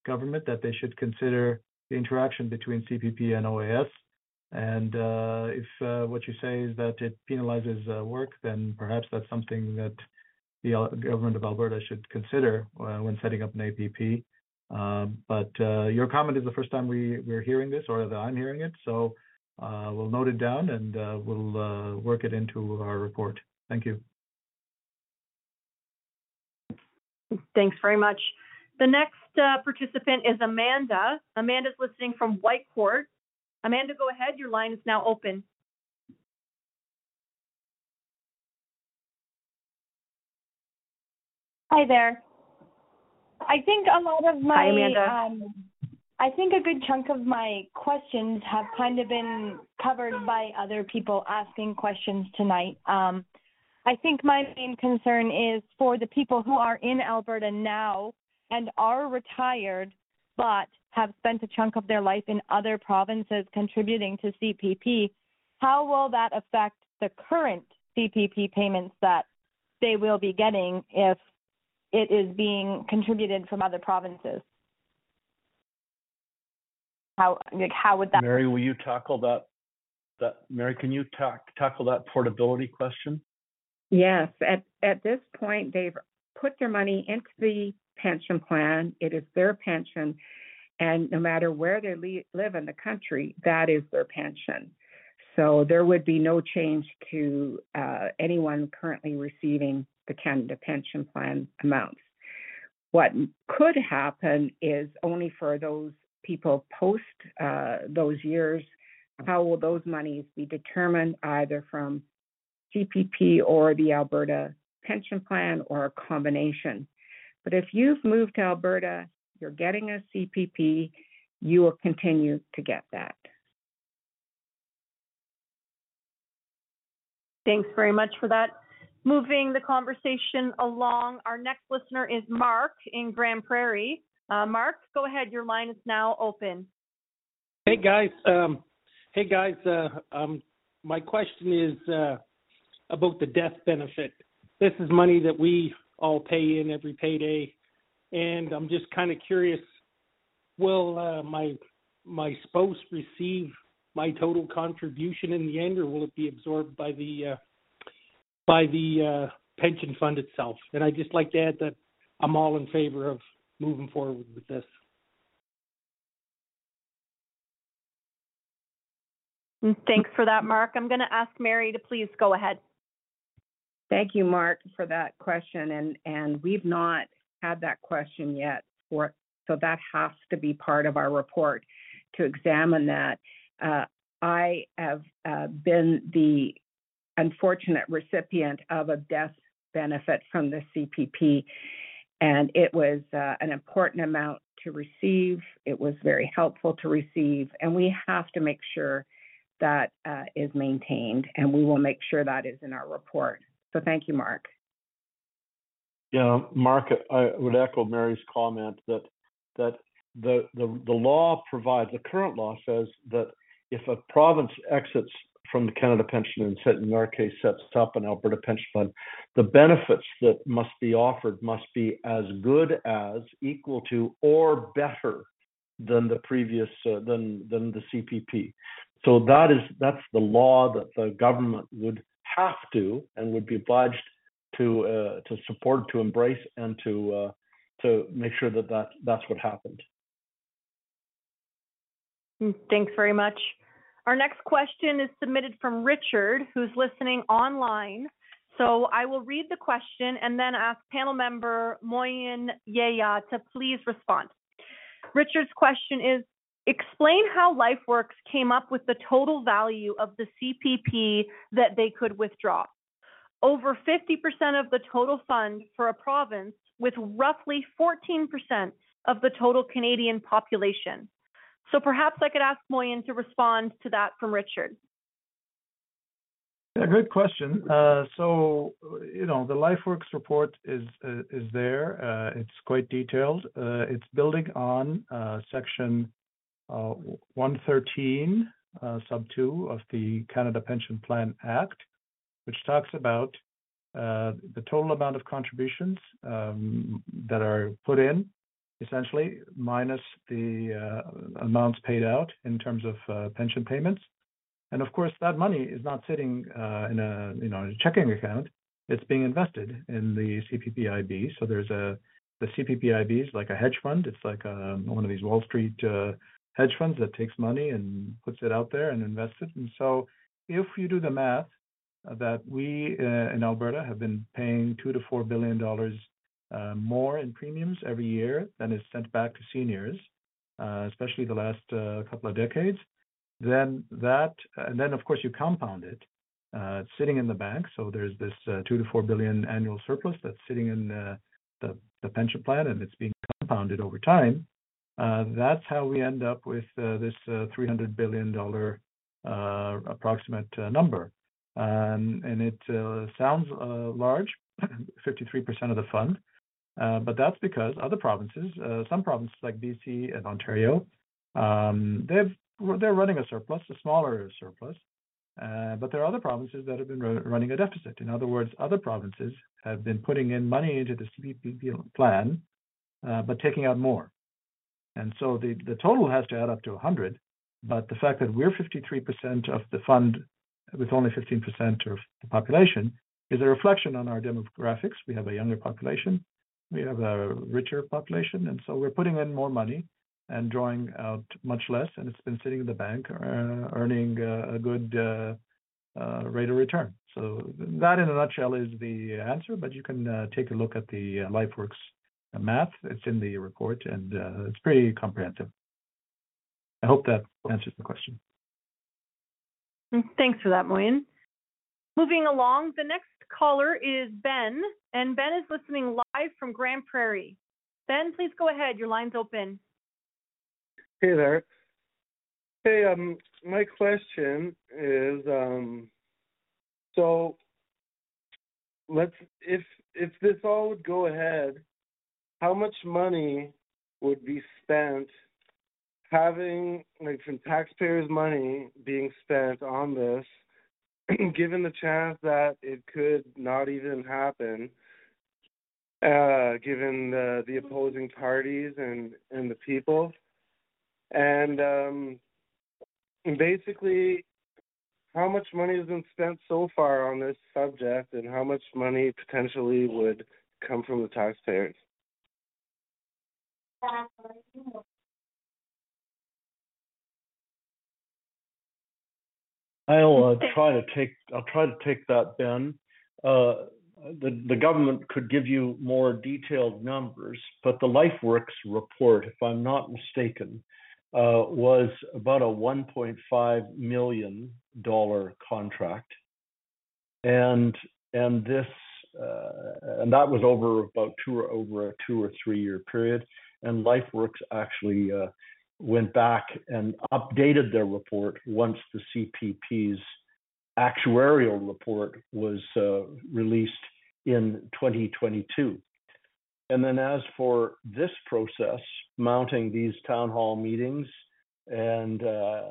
government that they should consider the interaction between CPP and OAS. And uh, if what you say is that it penalizes work, then perhaps that's something that the government of Alberta should consider when setting up an APP. Uh, but uh, your comment is the first time we, we're hearing this or that I'm hearing it. So uh, we'll note it down and we'll work it into our report. Thank you. Thanks very much. The next uh, participant is Amanda. Amanda's listening from Whitecourt. Amanda, go ahead. Your line is now open. Hi there. I think a lot of my Hi, Amanda. Um, I think a good chunk of my questions have kind of been covered by other people asking questions tonight. Um, I think my main concern is for the people who are in Alberta now and are retired but have spent a chunk of their life in other provinces contributing to CPP. How will that affect the current CPP payments that they will be getting if it is being contributed from other provinces. How like how would that? Mary, will you tackle that? That Mary, can you ta- tackle that portability question? Yes. At at this point, they've put their money into the pension plan. It is their pension, and no matter where they le- live in the country, that is their pension. So there would be no change to uh, anyone currently receiving the Canada Pension Plan amounts. What could happen is only for those people post uh, those years, how will those monies be determined either from CPP or the Alberta Pension Plan or a combination? But if you've moved to Alberta, you're getting a CPP, you will continue to get that. Thanks very much for that. Moving the conversation along, our next listener is Mark in Grande Prairie. Uh, Mark, go ahead. Your line is now open. Hey guys, um, hey guys. Uh, um, my question is uh, about the death benefit. This is money that we all pay in every payday, and I'm just kind of curious. Will uh, my my spouse receive my total contribution in the end, or will it be absorbed by the uh, by the uh, pension fund itself? And I just like to add that I'm all in favor of moving forward with this. Mm, Thanks for that, Mark. I'm going to ask Mary to please go ahead. Thank you, Mark, for that question. And, and we've not had that question yet for, so that has to be part of our report to examine that. Uh, I have uh, been the unfortunate recipient of a death benefit from the CPP, and it was uh, an important amount to receive. It was very helpful to receive, and we have to make sure that uh, is maintained, and we will make sure that is in our report. So thank you, Mark. Yeah, Mark, I would echo Mary's comment that that the the, the law provides the current law says that if a province exits from the Canada Pension and set, in our case sets up an Alberta Pension Fund, the benefits that must be offered must be as good as, equal to, or better than the previous uh, than than the CPP. So that is that's the law that the government would have to and would be obliged to uh, to support, to embrace, and to uh, to make sure that, that that's what happened. Mm, Thanks very much. Our next question is submitted from Richard, who's listening online. So I will read the question and then ask panel member Moin Yahya to please respond. Richard's question is Explain how LifeWorks came up with the total value of the CPP that they could withdraw. Over 50% of the total fund for a province with roughly 14% of the total Canadian population. So perhaps I could ask Moin to respond to that from Richard. Yeah, good question. Uh, so, you know, the LifeWorks report is uh, is there. Uh, it's quite detailed. Uh, it's building on uh, section uh, 113, uh, sub 2 of the Canada Pension Plan Act, which talks about uh, the total amount of contributions um, that are put in, essentially, minus the uh, amounts paid out in terms of uh, pension payments. And of course, that money is not sitting uh, in a you know a checking account. It's being invested in the CPPIB. So there's a the CPPIB is like a hedge fund. It's like a, one of these Wall Street uh, hedge funds that takes money and puts it out there and invests it. And so if you do the math, that we uh, in Alberta have been paying two to four billion dollars uh, more in premiums every year than is sent back to seniors, uh, especially the last uh, couple of decades. Then that, and then of course you compound it. Uh, it's sitting in the bank, so there's this uh, two to four billion annual surplus that's sitting in the, the pension plan, and it's being compounded over time. that's how we end up with this $300 billion approximate number. Um, and it uh, sounds uh, large, *coughs* 53% of the fund, uh, but that's because other provinces, uh, some provinces like BC and Ontario, um, they've they're running a surplus, a smaller surplus, uh, but there are other provinces that have been running a deficit. In other words, other provinces have been putting in money into the CPP plan, uh, but taking out more. And so the, the total has to add up to 100. But the fact that we're 53% of the fund with only 15% of the population is a reflection on our demographics. We have a younger population, we have a richer population, and so we're putting in more money and drawing out much less, and it's been sitting in the bank uh, earning uh, a good uh, uh, rate of return. So that, in a nutshell, is the answer. But you can uh, take a look at the uh, LifeWorks math. It's in the report, and it's pretty comprehensive. I hope that answers the question. Mm, Thanks for that, Moin. Moving along, the next caller is Ben, and Ben is listening live from Grande Prairie. Ben, please go ahead. Your line's open. Hey there. Hey, um, my question is, um, So let's if if this all would go ahead, how much money would be spent having like from taxpayers' money being spent on this, *clears throat* given the chance that it could not even happen, uh, given the the opposing parties and and the people, and um, basically how much money has been spent so far on this subject and how much money potentially would come from the taxpayers? I'll uh, try to take I'll try to take that, Ben. Uh, the the government could give you more detailed numbers, but the LifeWorks report, if I'm not mistaken, uh, was about a 1.5 million dollar contract, and and this uh, and that was over about two or over a two or three year period. And LifeWorks actually uh, went back and updated their report once the CPP's actuarial report was uh, released in 2022. And then as for this process, mounting these town hall meetings and uh,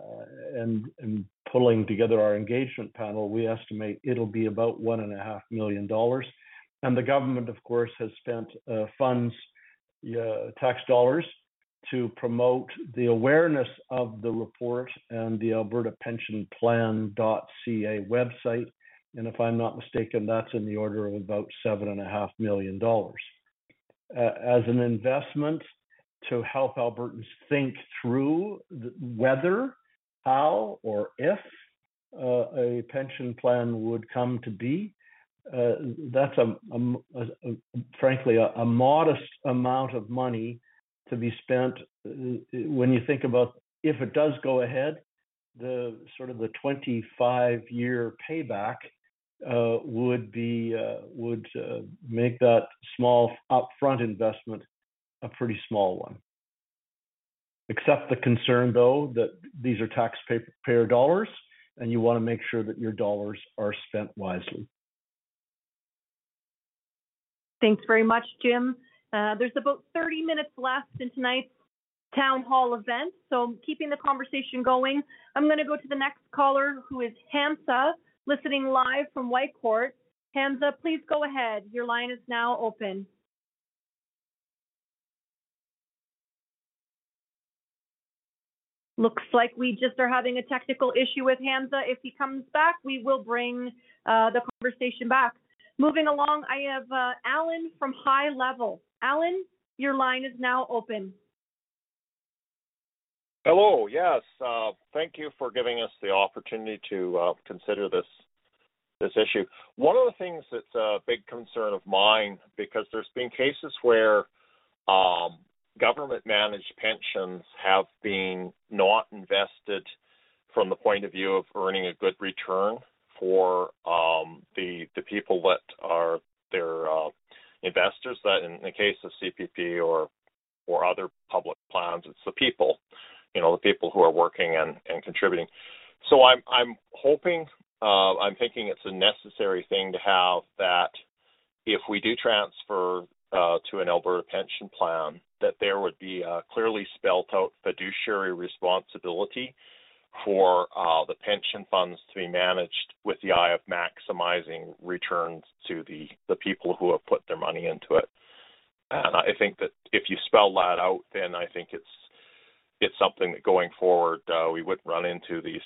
and and pulling together our engagement panel, we estimate it'll be about one and a half million dollars. And the government, of course, has spent uh, funds, uh, tax dollars, to promote the awareness of the report and the Alberta Pension Plan.ca website. And if I'm not mistaken, that's in the order of about seven and a half million dollars uh, as an investment to help Albertans think through whether, how, or if uh, a pension plan would come to be. Uh, that's a, a, a frankly a, a, modest amount of money to be spent uh, when you think about if it does go ahead the sort of the 25 year payback uh, would be uh, would uh, make that small upfront investment a pretty small one. Except the concern, though, that these are taxpayer dollars, and you want to make sure that your dollars are spent wisely. Thanks very much, Jim. Uh, there's about 30 minutes left in tonight's town hall event, so keeping the conversation going, I'm going to go to the next caller, who is Hamza listening live from Whitecourt. Hamza, please go ahead. Your line is now open. Looks like we just are having a technical issue with Hamza. If he comes back, we will bring uh, the conversation back. Moving along, I have uh, Alan from High Level. Alan, your line is now open. Hello. Yes. Uh, thank you for giving us the opportunity to uh, consider this this issue. One of the things that's a big concern of mine, because there's been cases where um, government managed pensions have been not invested from the point of view of earning a good return for um, the the people that are their uh, investors. That in the case of CPP or or other public plans, it's the people you know the people who are working and, and contributing. So I'm I'm hoping uh, I'm thinking it's a necessary thing to have that if we do transfer uh, to an Alberta pension plan, that there would be a clearly spelled out fiduciary responsibility for uh, the pension funds to be managed with the eye of maximizing returns to the, the people who have put their money into it. And I think that if you spell that out, then I think it's it's something that going forward uh, we wouldn't run into these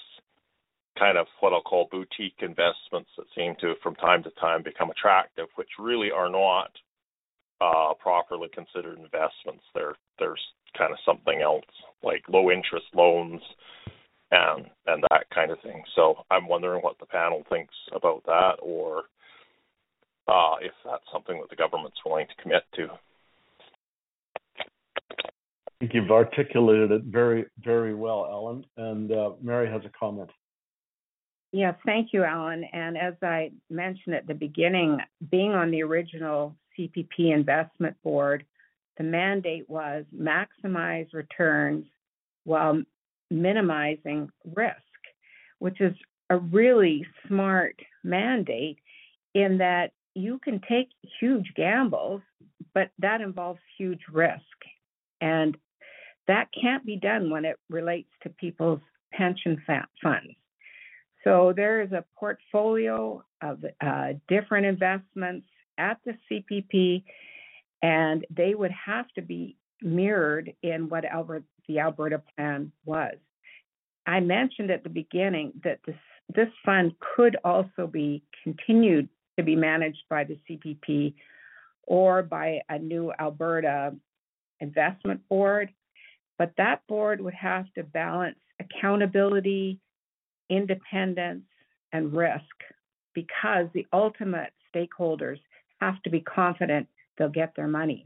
kind of what I'll call boutique investments that seem to from time to time become attractive, which really are not uh, properly considered investments. They're there's kind of something else like low interest loans and and that kind of thing. So I'm wondering what the panel thinks about that, or uh, if that's something that the government's willing to commit to. I think you've articulated it very, very well, Ellen. And uh, Mary has a comment. Yes, thank you, Alan. And as I mentioned at the beginning, being on the original CPP investment board, the mandate was maximize returns while minimizing risk, which is a really smart mandate in that you can take huge gambles, but that involves huge risk. And that can't be done when it relates to people's pension funds. So there is a portfolio of uh, different investments at the CPP, and they would have to be mirrored in what Albert, the Alberta plan was. I mentioned at the beginning that this this fund could also be continued to be managed by the CPP or by a new Alberta investment board, but that board would have to balance accountability, independence, and risk because the ultimate stakeholders have to be confident they'll get their monies.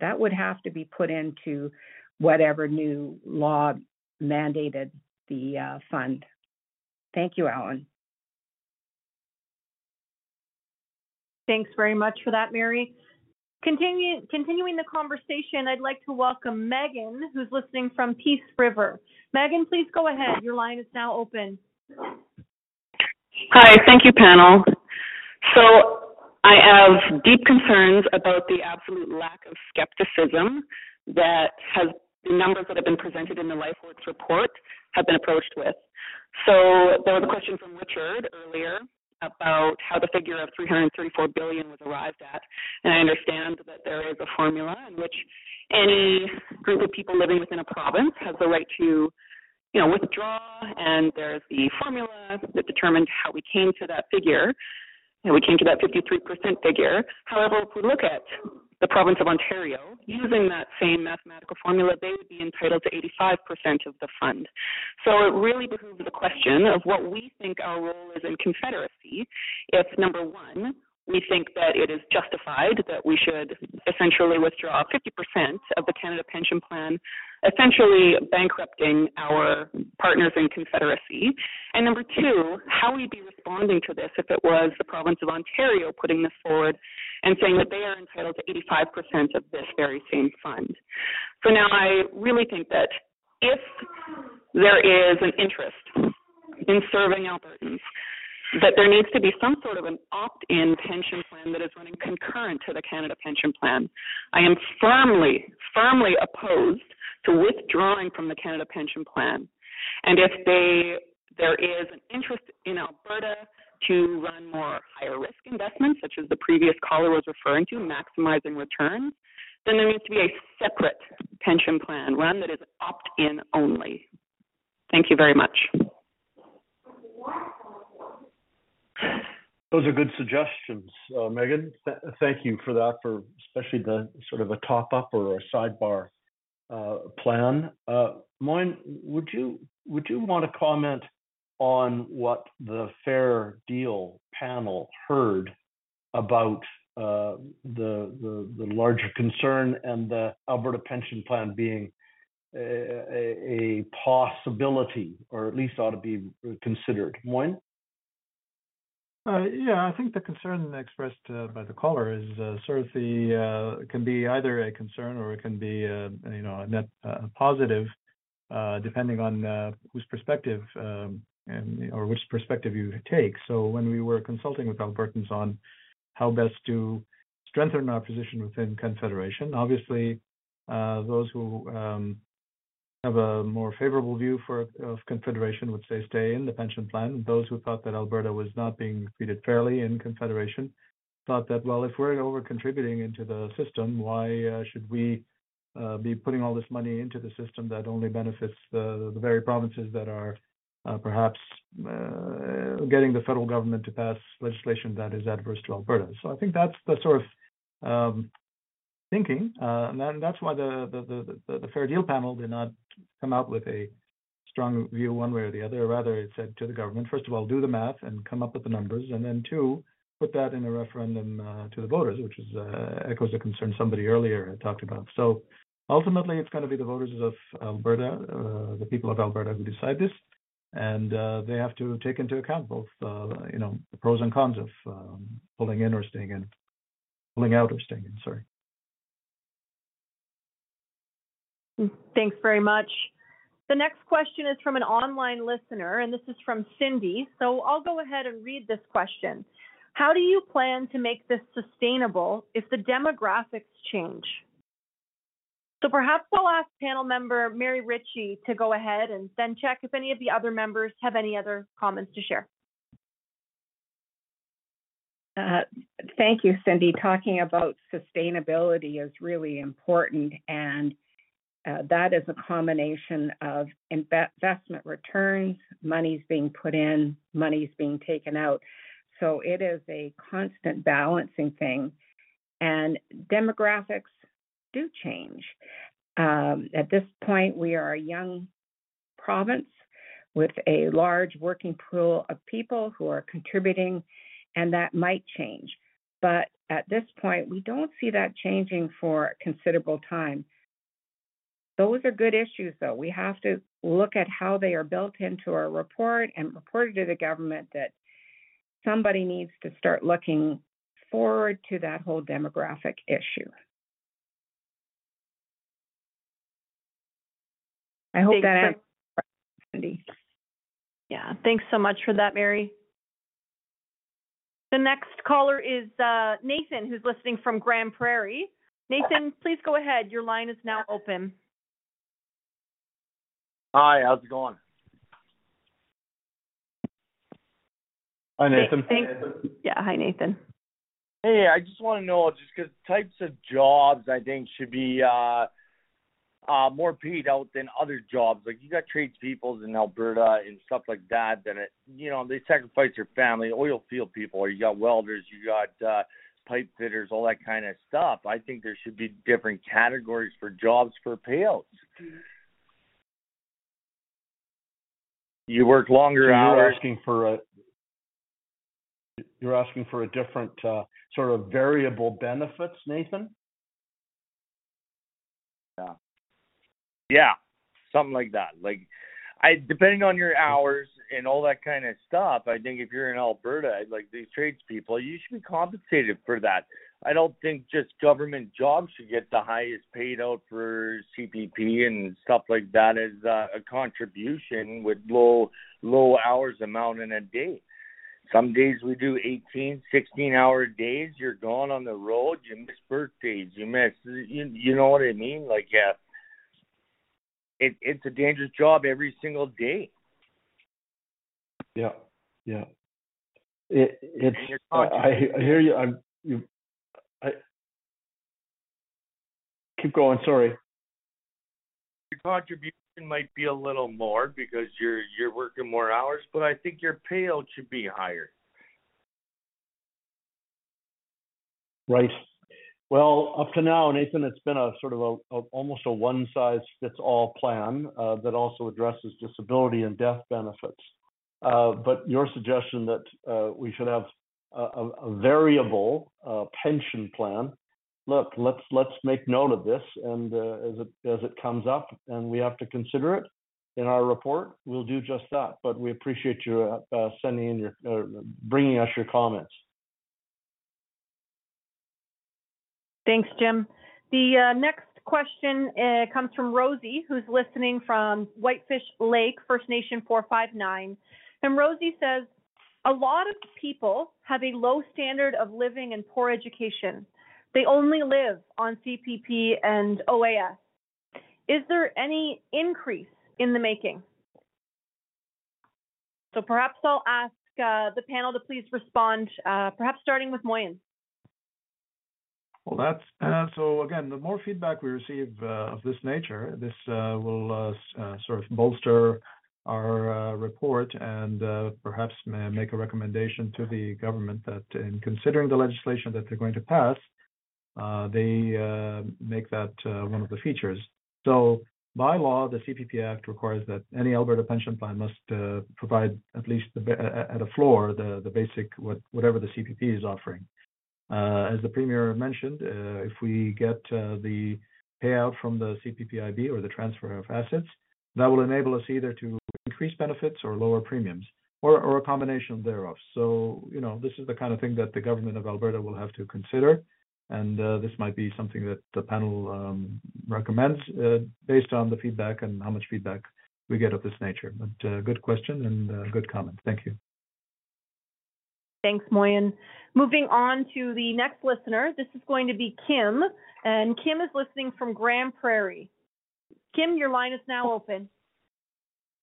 That would have to be put into whatever new law mandated the uh, fund. Thank you, Alan. Thanks very much for that, Mary. Continue, continuing the conversation, I'd like to welcome Megan, who's listening from Peace River. Megan, please go ahead. Your line is now open. Hi, thank you, panel. So I have deep concerns about the absolute lack of skepticism that has the numbers that have been presented in the LifeWorks report have been approached with. So there was a question from Richard earlier about how the figure of 334 billion was arrived at, and I understand that there is a formula in which any group of people living within a province has the right to you know, withdraw, and there's the formula that determined how we came to that figure. And we came to that 53% figure. However, if we look at the province of Ontario, using that same mathematical formula, they would be entitled to 85% of the fund. So it really behooves the question of what we think our role is in Confederacy if, number one, we think that it is justified that we should essentially withdraw 50% of the Canada Pension Plan, essentially bankrupting our partners in Confederacy. And number two, how we'd be responding to this if it was the province of Ontario putting this forward and saying that they are entitled to 85% of this very same fund. So now I really think that if there is an interest in serving Albertans, that there needs to be some sort of an opt-in pension plan that is running concurrent to the Canada Pension Plan. I am firmly, firmly opposed to withdrawing from the Canada Pension Plan. And if they there is an interest in Alberta to run more higher risk investments, such as the previous caller was referring to, maximizing returns, then there needs to be a separate pension plan run that is opt-in only. Thank you very much. Those are good suggestions, uh, Megan. Th- thank you for that, for especially the sort of a top up or a sidebar uh, plan. Uh, Moin, would you would you want to comment on what the Fair Deal panel heard about uh, the, the, the larger concern and the Alberta pension plan being a, a, possibility, or at least ought to be considered? Moin? Uh, yeah, I think the concern expressed uh, by the caller is uh, sort of the uh, can be either a concern or it can be uh, you know a net positive, depending on whose perspective um, or which perspective you take. So when we were consulting with Albertans on how best to strengthen our position within Confederation, obviously those who um, have a more favorable view for of Confederation would say stay in the pension plan. Those who thought that Alberta was not being treated fairly in Confederation thought that well, if we're over contributing into the system, why uh, should we uh, be putting all this money into the system that only benefits the, the very provinces that are uh, perhaps uh, getting the federal government to pass legislation that is adverse to Alberta. So I think that's the sort of um, thinking, uh, and that's why the, the the, the Fair Deal panel did not come out with a strong view one way or the other. Rather, it said to the government, first of all, do the math and come up with the numbers, and then two, put that in a referendum uh, to the voters, which is uh, echoes a concern somebody earlier had talked about. So ultimately, it's going to be the voters of Alberta, uh, the people of Alberta, who decide this, and uh, they have to take into account both, uh, you know, the pros and cons of um, pulling in or staying in, pulling out or staying in. Sorry. Thanks very much. The next question is from an online listener, and this is from Cindy. So I'll go ahead and read this question. How do you plan to make this sustainable if the demographics change? So perhaps I'll ask panel member Mary Ritchie to go ahead and then check if any of the other members have any other comments to share. Uh, thank you, Cindy. Talking about sustainability is really important, and uh, that is a combination of investment returns, money's being put in, money's being taken out. So it is a constant balancing thing, and demographics do change. Um, at this point, we are a young province with a large working pool of people who are contributing and that might change. But at this point, we don't see that changing for a considerable time. Those are good issues, though. We have to look at how they are built into our report and report it to the government that somebody needs to start looking forward to that whole demographic issue. I hope Thanks that for- answers, Cindy. Yeah, thanks so much for that, Mary. The next caller is uh, Nathan, who's listening from Grande Prairie. Nathan, please go ahead. Your line is now open. Hi, how's it going? Hi, Nathan. Thanks. Yeah, hi, Nathan. Hey, I just want to know just because types of jobs I think should be uh, uh, more paid out than other jobs. Like you got tradespeople in Alberta and stuff like that. That it, you know they sacrifice their family. Oil field people, or you got welders, you got uh, pipe fitters, all that kind of stuff. I think there should be different categories for jobs for payouts. You work So longer you're hours. asking for a you're asking for a different uh, sort of variable benefits, Nathan? Yeah. Yeah, something like that. Like, I depending on your hours and all that kind of stuff. I think if you're in Alberta, like these tradespeople, you should be compensated for that. I don't think just government jobs should get the highest paid out for CPP and stuff like that as uh, a contribution with low low hours amount in a day. Some days we do 18, 16 hour days. You're gone on the road. You miss birthdays. You miss, you, you know what I mean? Like, uh, it, it's a dangerous job every single day. Yeah, yeah. It, it's. I, I hear you. I'm. You. I. Keep going. Sorry. Your contribution might be a little more because you're you're working more hours, but I think your payout should be higher. Right. Well, up to now, Nathan, it's been a sort of a, a almost a one size fits all plan uh, that also addresses disability and death benefits. Uh, but your suggestion that uh, we should have a, a, variable uh, pension plan. Look, let's let's make note of this, and uh, as it as it comes up, and we have to consider it in our report, we'll do just that. But we appreciate you uh, sending in your bringing us your comments. Thanks, Jim. The uh, next question uh, comes from Rosie, who's listening from Whitefish Lake, First Nation 459. And Rosie says, a lot of people have a low standard of living and poor education. They only live on CPP and OAS. Is there any increase in the making? So perhaps I'll ask uh, the panel to please respond, uh, perhaps starting with Moin. Well, that's uh, so again, the more feedback we receive uh, of this nature, this uh, will uh, uh, sort of bolster our uh, report and perhaps ma- make a recommendation to the government that in considering the legislation that they're going to pass, they make that one of the features. So by law, the CPP Act requires that any Alberta pension plan must provide at least at a floor the basic what whatever the CPP is offering. Uh, as the premier mentioned, uh, if we get uh, the payout from the CPPIB or the transfer of assets, that will enable us either to increase benefits or lower premiums, or, a combination thereof. So, you know, this is the kind of thing that the government of Alberta will have to consider, and this might be something that the panel um, recommends based on the feedback and how much feedback we get of this nature. But good question and good comment. Thank you. Thanks, Moin. Moving on to the next listener. This is going to be Kim, and Kim is listening from Grande Prairie. Kim, your line is now open.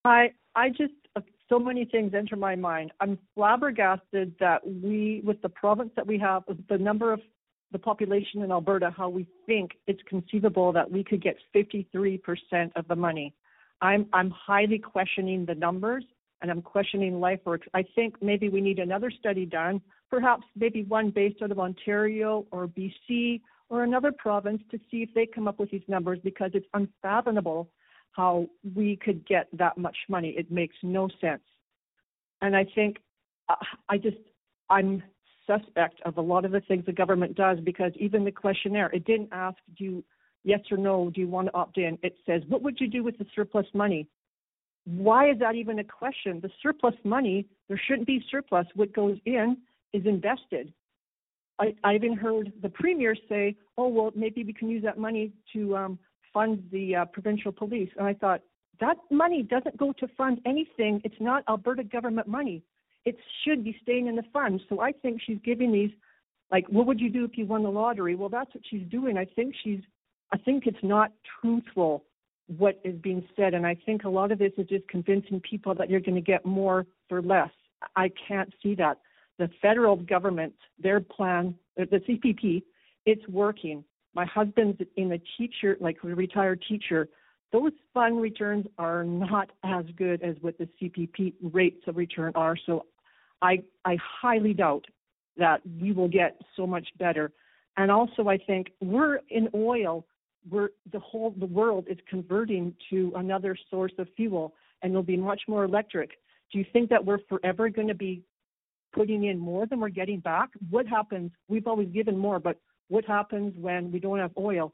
Hi, I just uh, so many things enter my mind. I'm flabbergasted that we, with the province that we have, the number of the population in Alberta, how we think it's conceivable that we could get 53% of the money. I'm I'm highly questioning the numbers and I'm questioning LifeWorks. I think maybe we need another study done, perhaps maybe one based out of Ontario or BC or another province to see if they come up with these numbers because it's unfathomable how we could get that much money. It makes no sense. And I think uh, I just, I'm suspect of a lot of the things the government does because even the questionnaire, it didn't ask, do you, yes or no, do you want to opt in? It says, what would you do with the surplus money? Why is that even a question? The surplus money, there shouldn't be surplus. What goes in is invested. I, I even heard the premier say, "Oh well, maybe we can use that money to um, fund the uh, provincial police." And I thought that money doesn't go to fund anything. It's not Alberta government money. It should be staying in the fund. So I think she's giving these, like, what would you do if you won the lottery? Well, that's what she's doing. I think she's, I think it's not truthful what is being said, and I think a lot of this is just convincing people that you're going to get more for less. I can't see that the federal government, their plan, uh, the CPP, it's working. My husband's in a teacher, like a retired teacher. Those fund returns are not as good as what the CPP rates of return are. So I, I highly doubt that we will get so much better. And also, I think we're in oil. We're the whole the world is converting to another source of fuel, and it'll be much more electric. Do you think that we're forever going to be putting in more than we're getting back. What happens? We've always given more, but what happens when we don't have oil?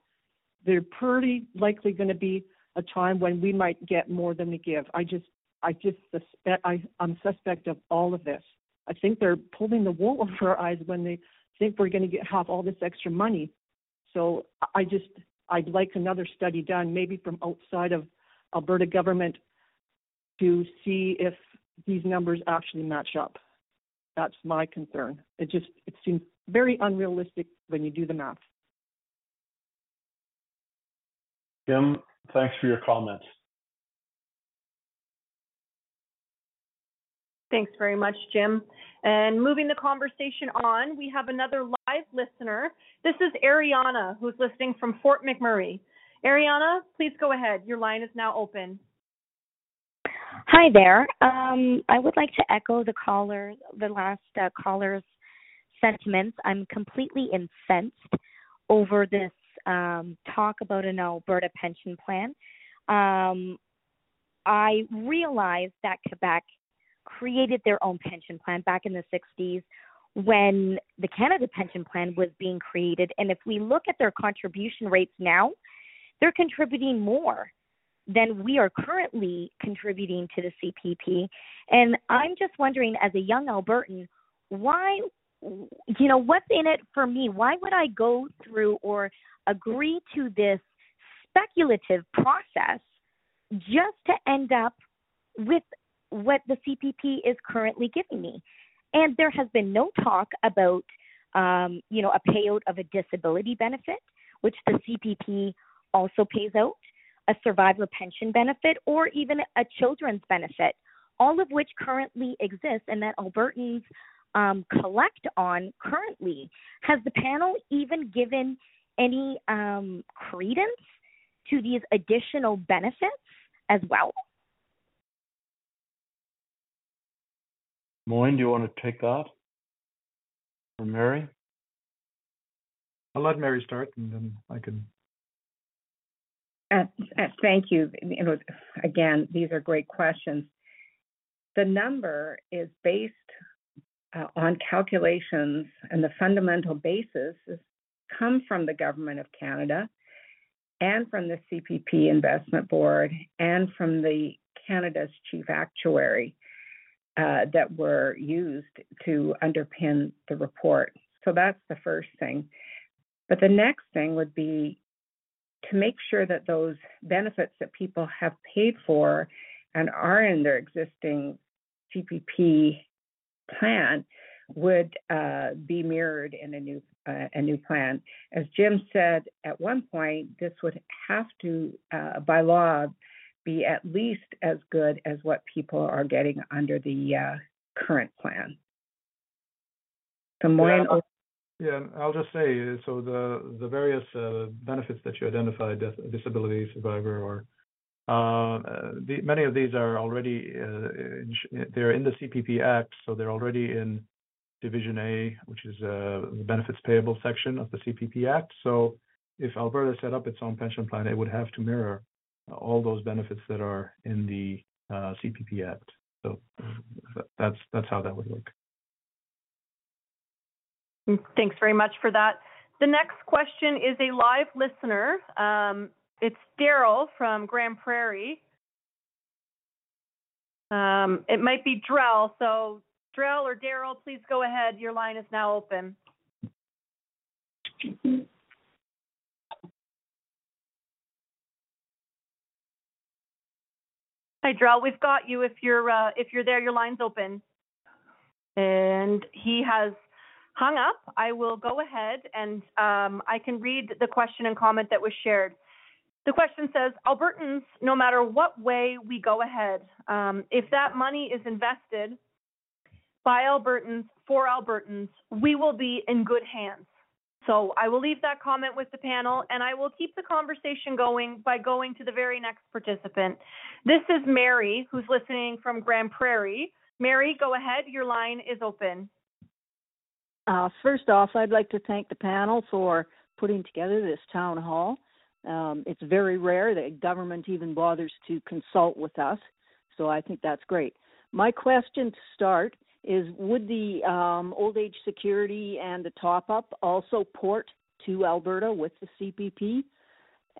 There's pretty likely going to be a time when we might get more than we give. I just, I just suspect, I, I'm suspect of all of this. I think they're pulling the wool *laughs* over our eyes when they think we're going to get have all this extra money. So I just, I'd like another study done, maybe from outside of Alberta government, to see if these numbers actually match up. That's my concern. It just it seems very unrealistic when you do the math. Kim, thanks for your comments. Thanks very much, Jim. And moving the conversation on, we have another live listener. This is Ariana, who's listening from Fort McMurray. Ariana, please go ahead. Your line is now open. Hi there. Um, I would like to echo the caller, the last uh, caller's sentiments. I'm completely incensed over this um, talk about an Alberta pension plan. Um, I realize that Quebec created their own pension plan back in the 60s when the Canada pension plan was being created. And if we look at their contribution rates now, they're contributing more than we are currently contributing to the CPP. And I'm just wondering, as a young Albertan, why, you know, what's in it for me? Why would I go through or agree to this speculative process just to end up with what the CPP is currently giving me? And there has been no talk about, um, you know, a payout of a disability benefit, which the CPP also pays out a survivor pension benefit, or even a children's benefit, all of which currently exist and that Albertans um, collect on currently. Has the panel even given any um, credence to these additional benefits as well? Moin, do you want to take that? Or Mary? I'll let Mary start and then I can uh, uh, thank you. you know, again, these are great questions. The number is based uh, on calculations, and the fundamental basis is, come from the Government of Canada and from the CPP Investment Board and from the Canada's Chief Actuary uh, that were used to underpin the report. So that's the first thing. But the next thing would be to make sure that those benefits that people have paid for and are in their existing CPP plan would uh, be mirrored in a new uh, a new plan. As Jim said at one point, this would have to, uh, by law, be at least as good as what people are getting under the uh, current plan. Moin, yeah, yeah, I'll just say so the the various uh, benefits that you identified, disability survivor, or uh, the, many of these are already uh, they're in the CPP Act, so they're already in Division A, which is uh, the benefits payable section of the CPP Act. So if Alberta set up its own pension plan, it would have to mirror all those benefits that are in the uh, CPP Act. So that's that's how that would work. Thanks very much for that. The next question is a live listener. Um, it's Daryl from Grande Prairie. Um, it might be Drell, so Drell or Daryl, please go ahead. Your line is now open. Hi, Drell. We've got you. If you're uh, if you're there, your line's open. And he has hung up. I will go ahead and um, I can read the question and comment that was shared. The question says, Albertans, no matter what way we go ahead, um, if that money is invested by Albertans for Albertans, we will be in good hands. So I will leave that comment with the panel and I will keep the conversation going by going to the very next participant. This is Mary, who's listening from Grande Prairie. Mary, go ahead. Your line is open. Uh, first off, I'd like to thank the panel for putting together this town hall. Um, it's very rare that government even bothers to consult with us, so I think that's great. My question to start is would the um, old age security and the top up also port to Alberta with the CPP?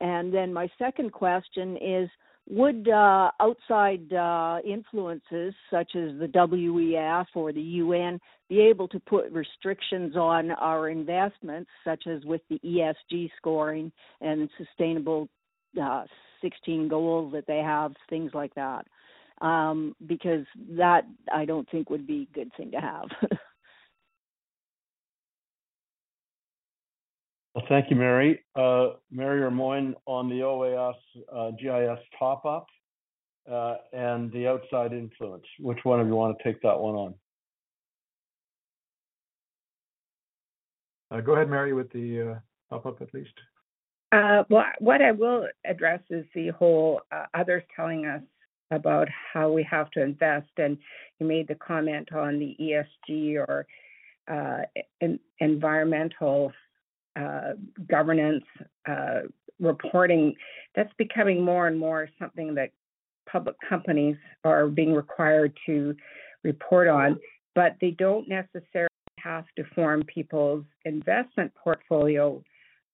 And then my second question is would uh, outside uh, influences such as the WEF or the UN be able to put restrictions on our investments, such as with the ESG scoring and sustainable uh, 16 goals that they have, things like that? Um, because that I don't think would be a good thing to have. *laughs* well, thank you, Mary. Uh, Mary or Moin on the OAS uh, GIS top up uh, and the outside influence. Which one of you want to take that one on? Uh, go ahead, Mary, with the uh, top up at least. Uh, well, what I will address is the whole others telling us about how we have to invest. And you made the comment on the ESG or uh, environmental uh, governance uh, reporting. That's becoming more and more something that public companies are being required to report on, but they don't necessarily have to form people's investment portfolio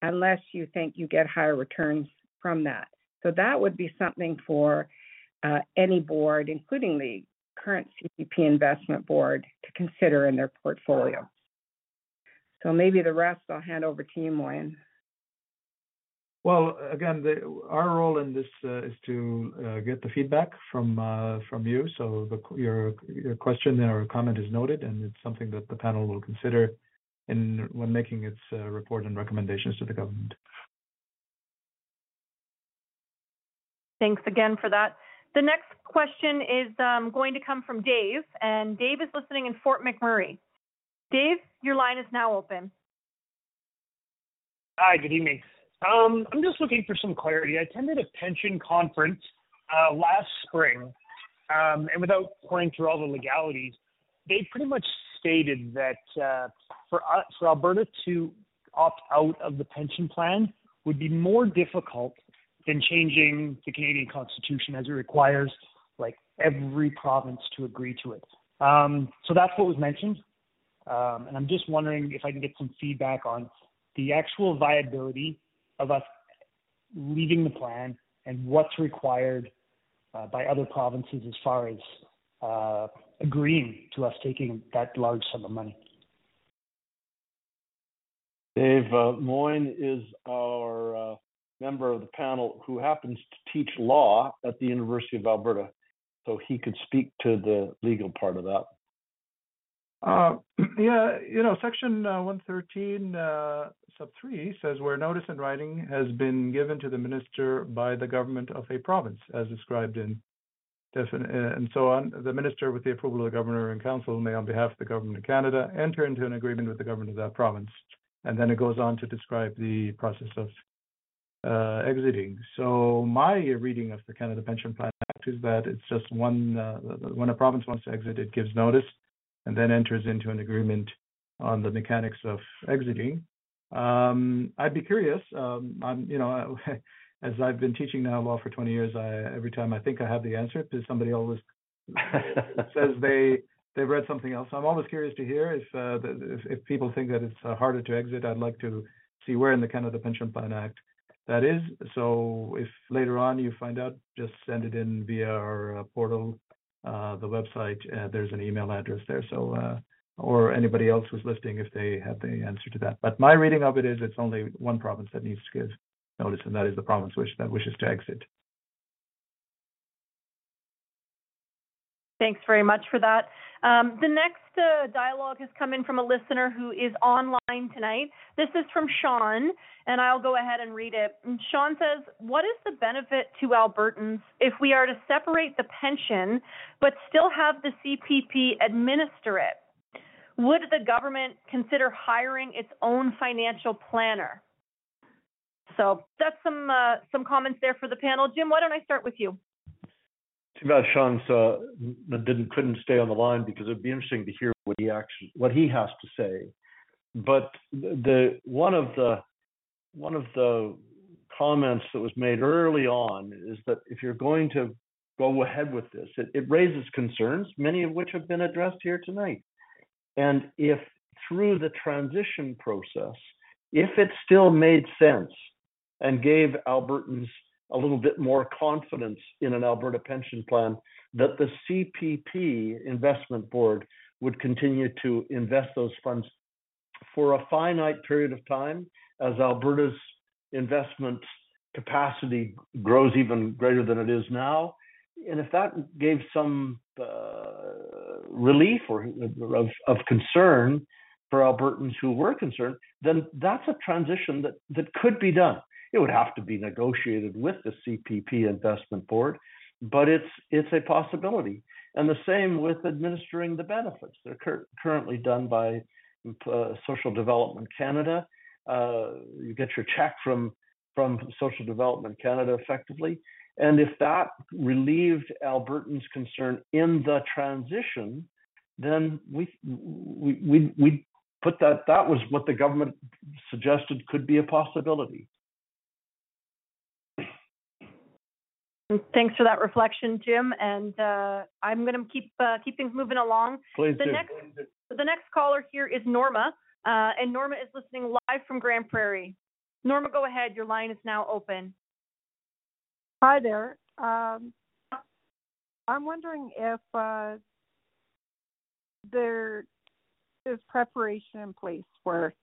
unless you think you get higher returns from that. So that would be something for uh, any board, including the current CPP investment board, to consider in their portfolio. So maybe the rest I'll hand over to you, Moin. Well, again, the, our role in this uh, is to uh, get the feedback from uh, from you. So the, your your question or comment is noted, and it's something that the panel will consider in when making its uh, report and recommendations to the government. Thanks again for that. The next question is um, going to come from Dave, and Dave is listening in Fort McMurray. Dave, your line is now open. Hi, good evening. Um, I'm just looking for some clarity. I attended a pension conference uh, last spring, um, and without going through all the legalities, they pretty much stated that uh, for uh, for Alberta to opt out of the pension plan would be more difficult than changing the Canadian Constitution as it requires like every province to agree to it. Um, so that's what was mentioned. Um, and I'm just wondering if I can get some feedback on the actual viability of us leaving the plan and what's required uh, by other provinces as far as uh, agreeing to us taking that large sum of money. Dave uh, Moin is our uh, member of the panel who happens to teach law at the University of Alberta. so he could speak to the legal part of that. Uh, *clears throat* yeah, you know, section uh, 113, uh, sub 3 says where notice in writing has been given to the minister by the government of a province, as described in uh, and so on. The minister, with the approval of the governor and council, may, on behalf of the government of Canada, enter into an agreement with the government of that province. And then it goes on to describe the process of exiting. So my reading of the Canada Pension Plan Act is that it's just one, uh, when a province wants to exit, it gives notice and then enters into an agreement on the mechanics of exiting. Um, I'd be curious. Um, I'm, you know, *laughs* as I've been teaching now law for 20 years, I every time I think I have the answer, because somebody always *laughs* says they they've read something else. I'm always curious to hear if uh, if, if people think that it's uh, harder to exit. I'd like to see where in the Canada Pension Plan Act that is. So if later on you find out, just send it in via our uh, portal uh, the website. Uh, there's an email address there. So, or anybody else who's listening, if they have the answer to that. But my reading of it is it's only one province that needs to give notice, and that is the province which that wishes to exit. Thanks very much for that. Um, the next uh, dialogue has come in from a listener who is online tonight. This is from Sean, and I'll go ahead and read it. And Sean says, What is the benefit to Albertans if we are to separate the pension but still have the CPP administer it? Would the government consider hiring its own financial planner? So that's some uh, some comments there for the panel. Jim, why don't I start with you? Too bad Sean's uh, didn't couldn't stay on the line because it'd be interesting to hear what he actually what he has to say. But the one of the one of the comments that was made early on is that if you're going to go ahead with this, it, it raises concerns, many of which have been addressed here tonight. And if through the transition process, if it still made sense and gave Albertans a little bit more confidence in an Alberta pension plan that the CPP investment board would continue to invest those funds for a finite period of time as Alberta's investment capacity grows even greater than it is now. And if that gave some uh, relief or of, of concern for Albertans who were concerned, then that's a transition that, that could be done. It would have to be negotiated with the CPP investment board, but it's it's a possibility. And the same with administering the benefits. They're cur- currently done by uh, Social Development Canada. Uh, you get your check from from Social Development Canada effectively. And if that relieved Albertans' concern in the transition, then we we we we put that that was what the government suggested could be a possibility. Thanks for that reflection, Jim. And uh, I'm going to keep uh, keep things moving along. Please the do. next the next caller here is Norma, uh, and Norma is listening live from Grande Prairie. Norma, go ahead. Your line is now open. Hi there. Um, I'm wondering if uh, there is preparation in place where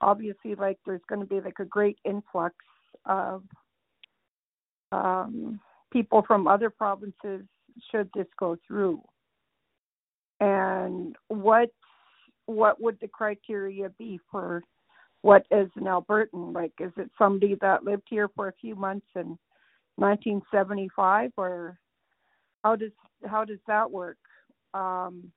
obviously like there's going to be like a great influx of um, people from other provinces should this go through? And what what would the criteria be for what is an albertan? Like is it somebody that lived here for a few months in 1975 or how does how does that work? Um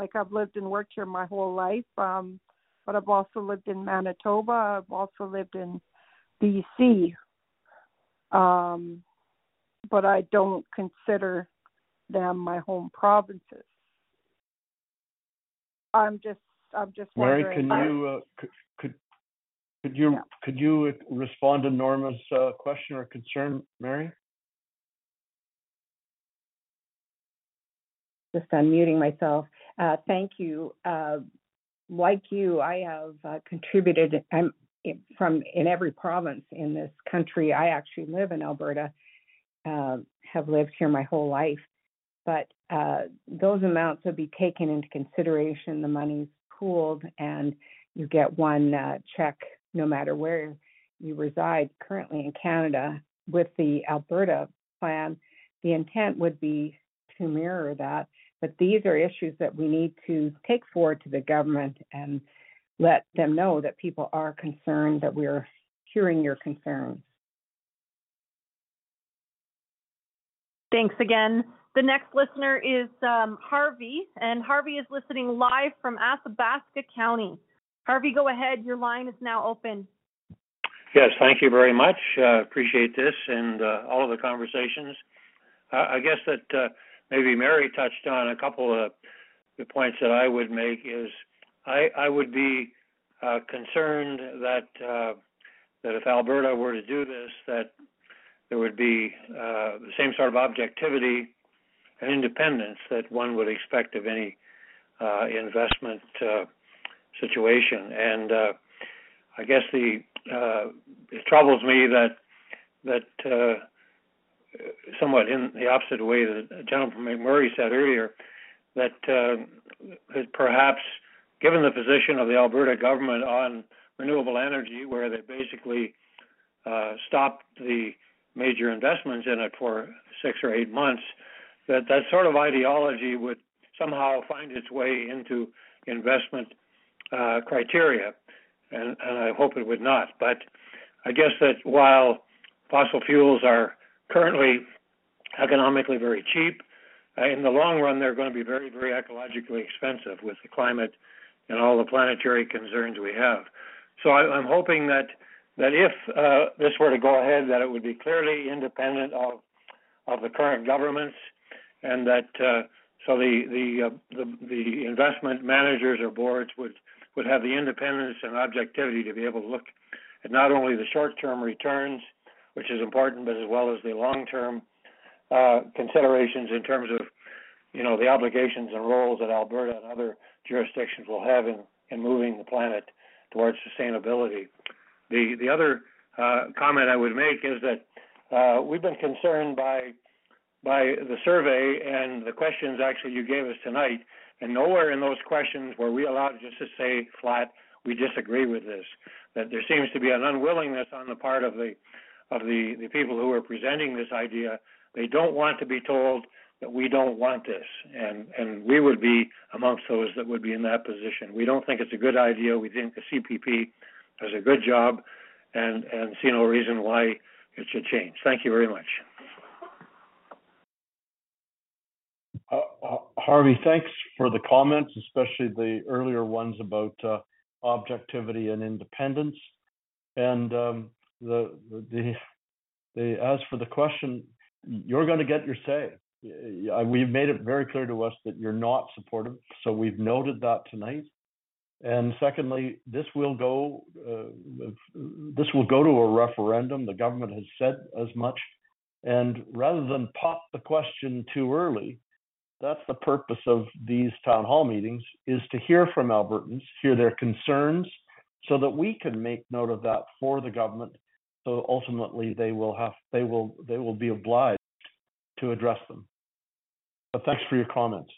like i've lived and worked here my whole life um but i've also lived in manitoba i've also lived in bc um, but I don't consider them my home provinces. I'm just I'm just Mary, wondering. can you uh, could, could could you could you respond to Norma's uh, question or concern, Mary? Just unmuting myself. Uh, thank you. Uh, like you, I have uh, contributed. I'm from in every province in this country. I actually live in Alberta, uh, have lived here my whole life, but uh, those amounts would be taken into consideration. The money's pooled, and you get one uh, check no matter where you reside. Currently in Canada, with the Alberta plan, the intent would be to mirror that. But these are issues that we need to take forward to the government and let them know that people are concerned, that we're hearing your concerns. Thanks again. The next listener is um, Harvey, and Harvey is listening live from Athabasca County. Harvey, go ahead. Your line is now open. Yes, thank you very much. Uh, appreciate this and uh, all of the conversations. Uh, I guess that uh, maybe Mary touched on a couple of the points that I would make is I, I would be uh, concerned that uh, that if Alberta were to do this, that there would be the same sort of objectivity and independence that one would expect of any investment situation. And I guess the uh, it troubles me that that uh, somewhat in the opposite way that General McMurray said earlier, that uh, perhaps given the position of the Alberta government on renewable energy, where they basically uh, stopped the major investments in it for six or eight months, that that sort of ideology would somehow find its way into investment uh, criteria and, and I hope it would not. But I guess that while fossil fuels are currently economically very cheap, uh, in the long run they're going to be very, very ecologically expensive with the climate and all the planetary concerns we have. So I, I'm hoping that that if uh, this were to go ahead, that it would be clearly independent of of the current governments, and that uh, so the the, uh, the the investment managers or boards would would have the independence and objectivity to be able to look at not only the short-term returns, which is important, but as well as the long-term uh, considerations in terms of, you know, the obligations and roles that Alberta and other jurisdictions will have in, in moving the planet towards sustainability. The the other uh, comment I would make is that uh, we've been concerned by by the survey and the questions actually you gave us tonight and nowhere in those questions were we allowed just to say flat, we disagree with this. That there seems to be an unwillingness on the part of the of the, the people who are presenting this idea. They don't want to be told that we don't want this. And and we would be amongst those that would be in that position. We don't think it's a good idea. We think the CPP does a good job and, and see no reason why it should change. Thank you very much. Uh, uh, Harvey, thanks for the comments, especially the earlier ones about uh, objectivity and independence. And um, the, the, the, as for the question, you're going to get your say. We've made it very clear to us that you're not supportive, so we've noted that tonight. And secondly, this will go uh, this will go to a referendum. The government has said as much. And rather than pop the question too early, that's the purpose of these town hall meetings is to hear from Albertans, hear their concerns, so that we can make note of that for the government. So ultimately, they will have they will they will be obliged to address them. But thanks for your comments.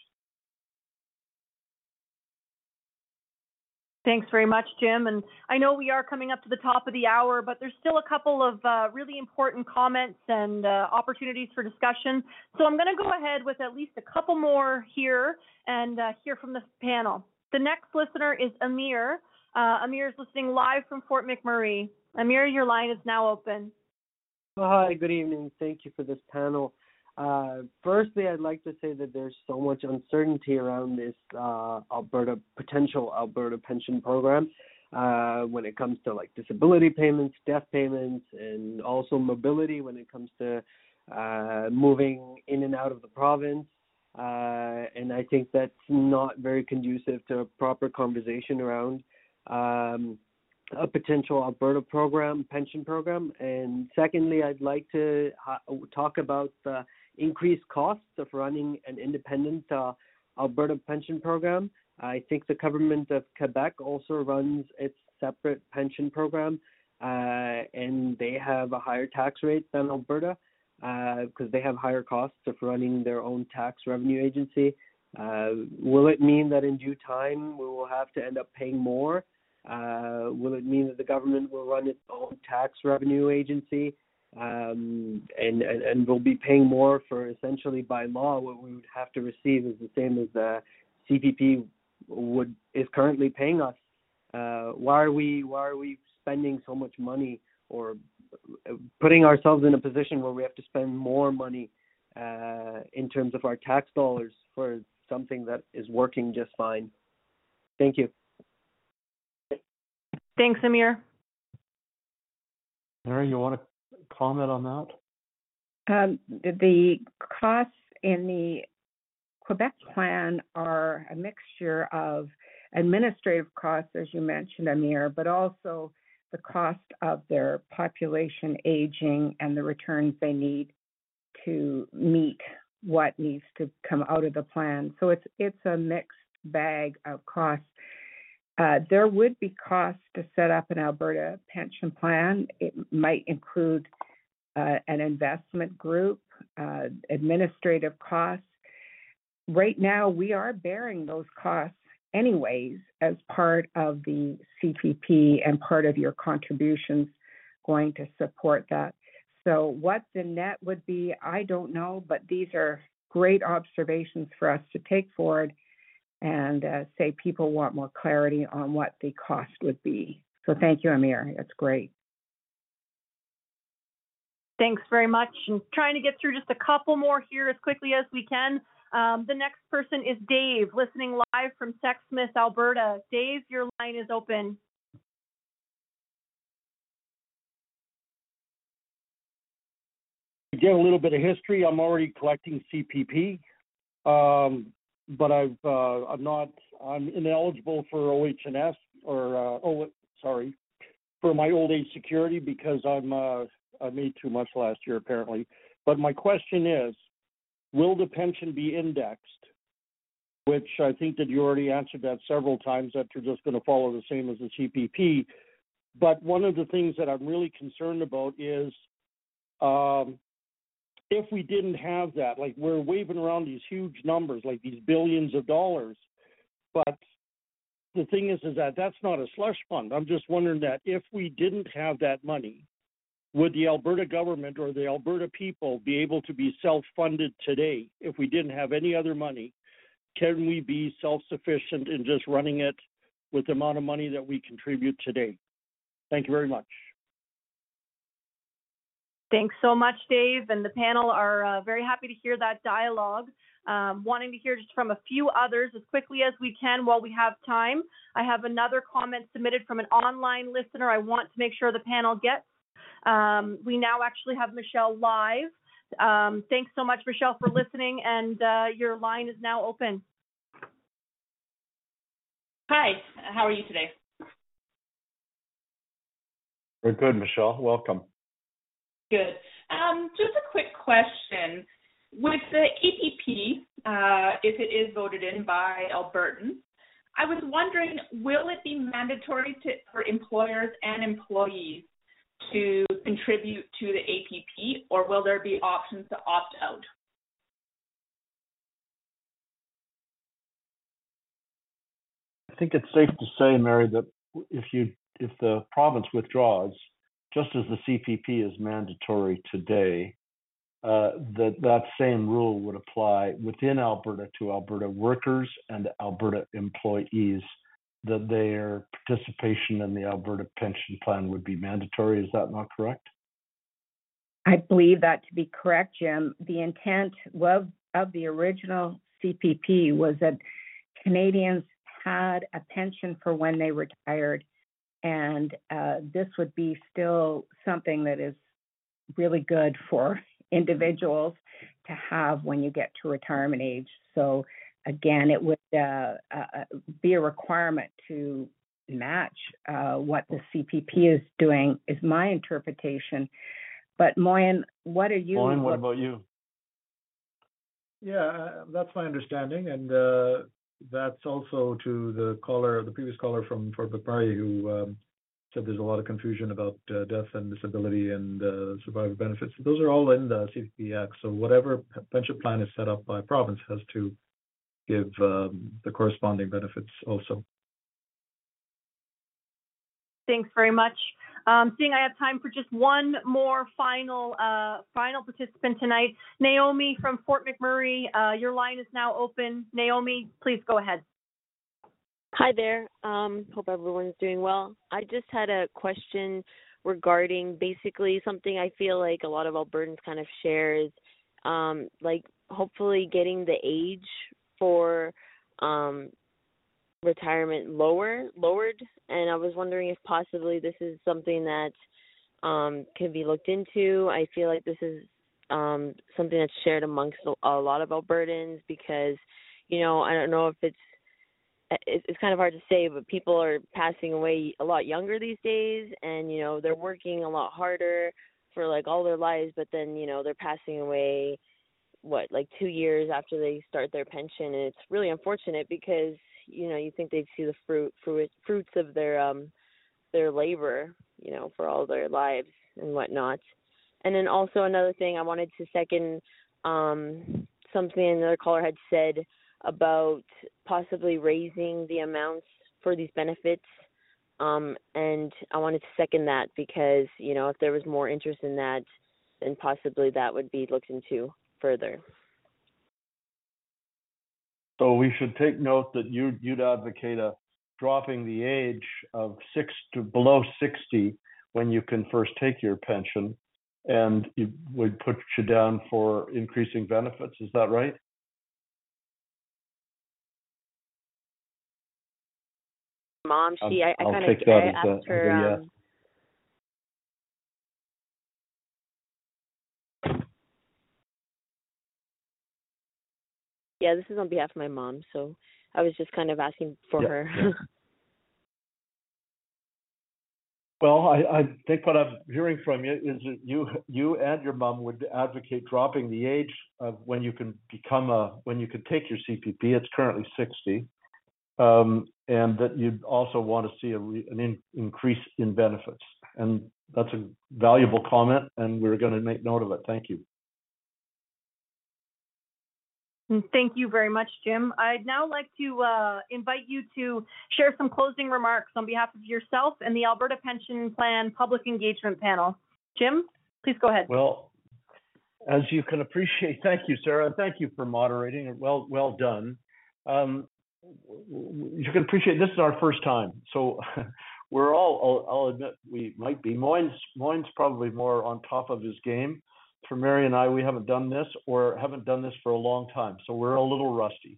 Thanks very much, Jim. And I know we are coming up to the top of the hour, but there's still a couple of uh, really important comments and uh, opportunities for discussion. So I'm going to go ahead with at least a couple more here and uh, hear from the panel. The next listener is Amir. Uh, Amir is listening live from Fort McMurray. Amir, your line is now open. Hi, good evening. Thank you for this panel. Uh, firstly, I'd like to say that there's so much uncertainty around this uh, Alberta potential Alberta pension program uh, when it comes to like disability payments, death payments, and also mobility when it comes to uh, moving in and out of the province. Uh, and I think that's not very conducive to a proper conversation around um, a potential Alberta program, pension program. And secondly, I'd like to ha- talk about the increased costs of running an independent uh, Alberta pension program. I think the government of Quebec also runs its separate pension program, uh, and they have a higher tax rate than Alberta because uh, they have higher costs of running their own tax revenue agency. Will it mean that in due time we will have to end up paying more? Will it mean that the government will run its own tax revenue agency? Um, and, and and we'll be paying more for essentially by law what we would have to receive is the same as the CPP would is currently paying us. Uh, why are we why are we spending so much money or putting ourselves in a position where we have to spend more money uh, in terms of our tax dollars for something that is working just fine? Thank you. Thanks, Amir. Mary, you want to comment on that? Um, the costs in the Quebec plan are a mixture of administrative costs, as you mentioned, Amir, but also the cost of their population aging and the returns they need to meet what needs to come out of the plan. So it's it's a mixed bag of costs. Uh, there would be costs to set up an Alberta pension plan. It might include uh, an investment group, uh, administrative costs. Right now, we are bearing those costs anyways as part of the CPP and part of your contributions going to support that. So, what the net would be, I don't know, but these are great observations for us to take forward and uh, say people want more clarity on what the cost would be. So, thank you, Amir. That's great. Thanks very much. And trying to get through just a couple more here as quickly as we can. Um, the next person is Dave, listening live from Sexsmith, Alberta. Dave, your line is open. To a little bit of history, I'm already collecting CPP, um, but I've uh, I'm not I'm ineligible for OHS or uh, oh sorry for my old age security because I'm uh, I made too much last year apparently. But my question is, will the pension be indexed? Which I think that you already answered that several times that you're just going to follow the same as the CPP. But one of the things that I'm really concerned about is um, if we didn't have that, like we're waving around these huge numbers, like these billions of dollars, but the thing is, is that that's not a slush fund. I'm just wondering that if we didn't have that money, would the Alberta government or the Alberta people be able to be self-funded today if we didn't have any other money? Can we be self-sufficient in just running it with the amount of money that we contribute today? Thank you very much. Thanks so much, Dave. And the panel are uh, very happy to hear that dialogue. Um, wanting to hear just from a few others as quickly as we can while we have time. I have another comment submitted from an online listener I want to make sure the panel gets. Um, we now actually have Michelle live. Um, thanks so much, Michelle, for listening, and uh, your line is now open. Hi, how are you today? We're good, Michelle. Welcome. Good. Um, just a quick question. With the APP, uh, if it is voted in by Albertans, I was wondering, will it be mandatory to, for employers and employees to contribute to the APP, or will there be options to opt out? I think it's safe to say, Mary, that if you if the province withdraws, just as the CPP is mandatory today, uh, that that same rule would apply within Alberta to Alberta workers and Alberta employees that their participation in the Alberta pension plan would be mandatory. Is that not correct? I believe that to be correct, Jim. The intent of, of the original CPP was that Canadians had a pension for when they retired, and uh, this would be still something that is really good for *laughs* individuals to have when you get to retirement age. So again, it would uh, uh, be a requirement to match uh, what the CPP is doing, is my interpretation. But Moin, what are you? Moin, what about you? Yeah, uh, that's my understanding, and uh, that's also to the caller, the previous caller from Fort McMurray, who um, said there's a lot of confusion about uh, death and disability and uh, survivor benefits. Those are all in the CPP Act. So whatever pension plan is set up by province has to give um, the corresponding benefits also. Thanks very much. Um, seeing I have time for just one more final uh, final participant tonight, Naomi from Fort McMurray. Uh, your line is now open. Naomi, please go ahead. Hi there. Um, hope everyone's doing well. I just had a question regarding basically something I feel like a lot of Albertans kind of share is um, like hopefully getting the age for um, retirement lower lowered and I was wondering if possibly this is something that um can be looked into. I feel like this is um something that's shared amongst a, a lot of Albertans because you know, I don't know if it's it's kind of hard to say, but people are passing away a lot younger these days, and you know they're working a lot harder for like all their lives, but then you know they're passing away what like two years after they start their pension, and it's really unfortunate because you know you think they'd see the fruit fruit fruits of their um their labor you know for all their lives and whatnot. And then also another thing i wanted to second um something another caller had said about possibly raising the amounts for these benefits. Um and i wanted to second that because you know if there was more interest in that then possibly that would be looked into further so we should take note that you, you'd advocate a dropping the age of six to below 60 when you can first take your pension, and you would put you down for increasing benefits. Is that right? Mom, she, I, I kind of asked a, her. Yes. Um, Yeah, this is on behalf of my mom, so I was just kind of asking for Yeah, her. yeah. *laughs* Well, I, I think what I'm hearing from you is that you you and your mom would advocate dropping the age of when you can become a when you can take your CPP. It's currently 60, um, and that you'd also want to see a re, an in, increase in benefits. And that's a valuable comment, and we're going to make note of it. Thank you. Thank you very much, Jim. I'd now like to uh, invite you to share some closing remarks on behalf of yourself and the Alberta Pension Plan Public Engagement Panel. Jim, please go ahead. Well, as you can appreciate, *laughs* thank you, Sarah, thank you for moderating. Well, well done. Um, you can appreciate this is our first time, so *laughs* we're all. I'll, I'll admit we might be. Moin's Moin's probably more on top of his game. For Mary and I, we haven't done this or haven't done this for a long time, so we're a little rusty.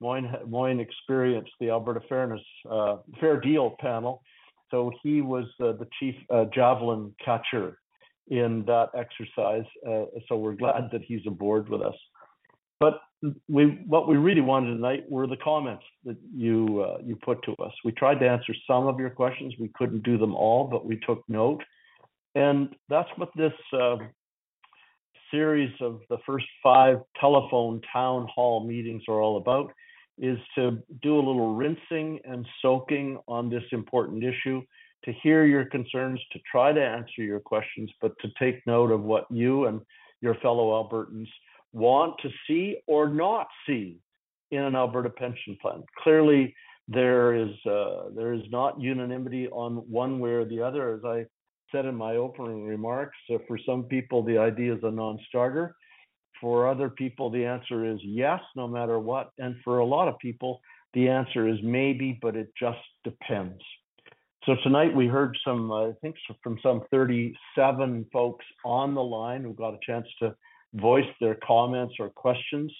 Moin Moin experienced the Alberta Fairness uh, Fair Deal panel, so he was uh, the chief uh, javelin catcher in that exercise. Uh, so we're glad that he's aboard with us. But we, what we really wanted tonight were the comments that you uh, you put to us. We tried to answer some of your questions. We couldn't do them all, but we took note, and that's what this uh, series of the first five telephone town hall meetings are all about. Is to do a little rinsing and soaking on this important issue, to hear your concerns, to try to answer your questions, but to take note of what you and your fellow Albertans want to see or not see in an Alberta pension plan. Clearly, there is uh, there is not unanimity on one way or the other. As I said in my opening remarks, uh, for some people the idea is a non-starter. For other people, the answer is yes, no matter what. And for a lot of people, the answer is maybe, but it just depends. So tonight we heard some, uh, I think, from some 37 folks on the line who got a chance to voice their comments or questions.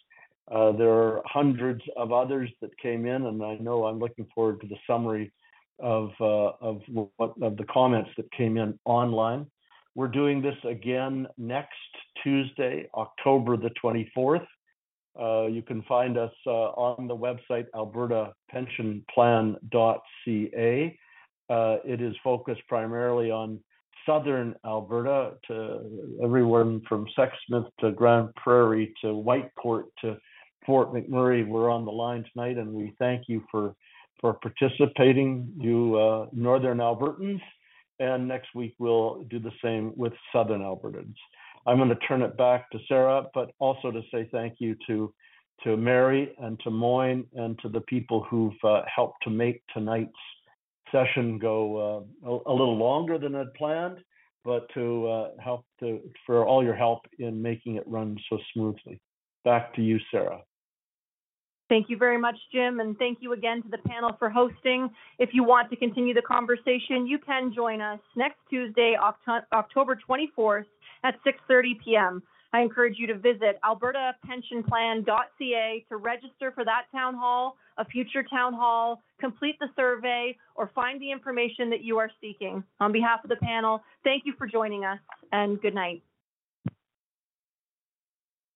Uh, there are hundreds of others that came in, and I know I'm looking forward to the summary of uh, of what of the comments that came in online. We're doing this again next Tuesday, October the 24th. Uh, you can find us uh, on the website albertapensionplan.ca. Uh, it is focused primarily on southern Alberta to everyone from Sexsmith to Grande Prairie to Whitecourt to Fort McMurray. We're on the line tonight, and we thank you for for participating, you uh, Northern Albertans. And next week we'll do the same with Southern Albertans. I'm going to turn it back to Sarah, but also to say thank you to to Mary and to Moin and to the people who've uh, helped to make tonight's session go uh, a, a, little longer than I'd planned, but to uh, help to for all your help in making it run so smoothly. Back to you, Sarah. Thank you very much, Jim, and thank you again to the panel for hosting. If you want to continue the conversation, you can join us next Tuesday, October 24th at 6:30 p.m. I encourage you to visit albertapensionplan.ca to register for that town hall, a future town hall, complete the survey, or find the information that you are seeking. On behalf of the panel, thank you for joining us and good night.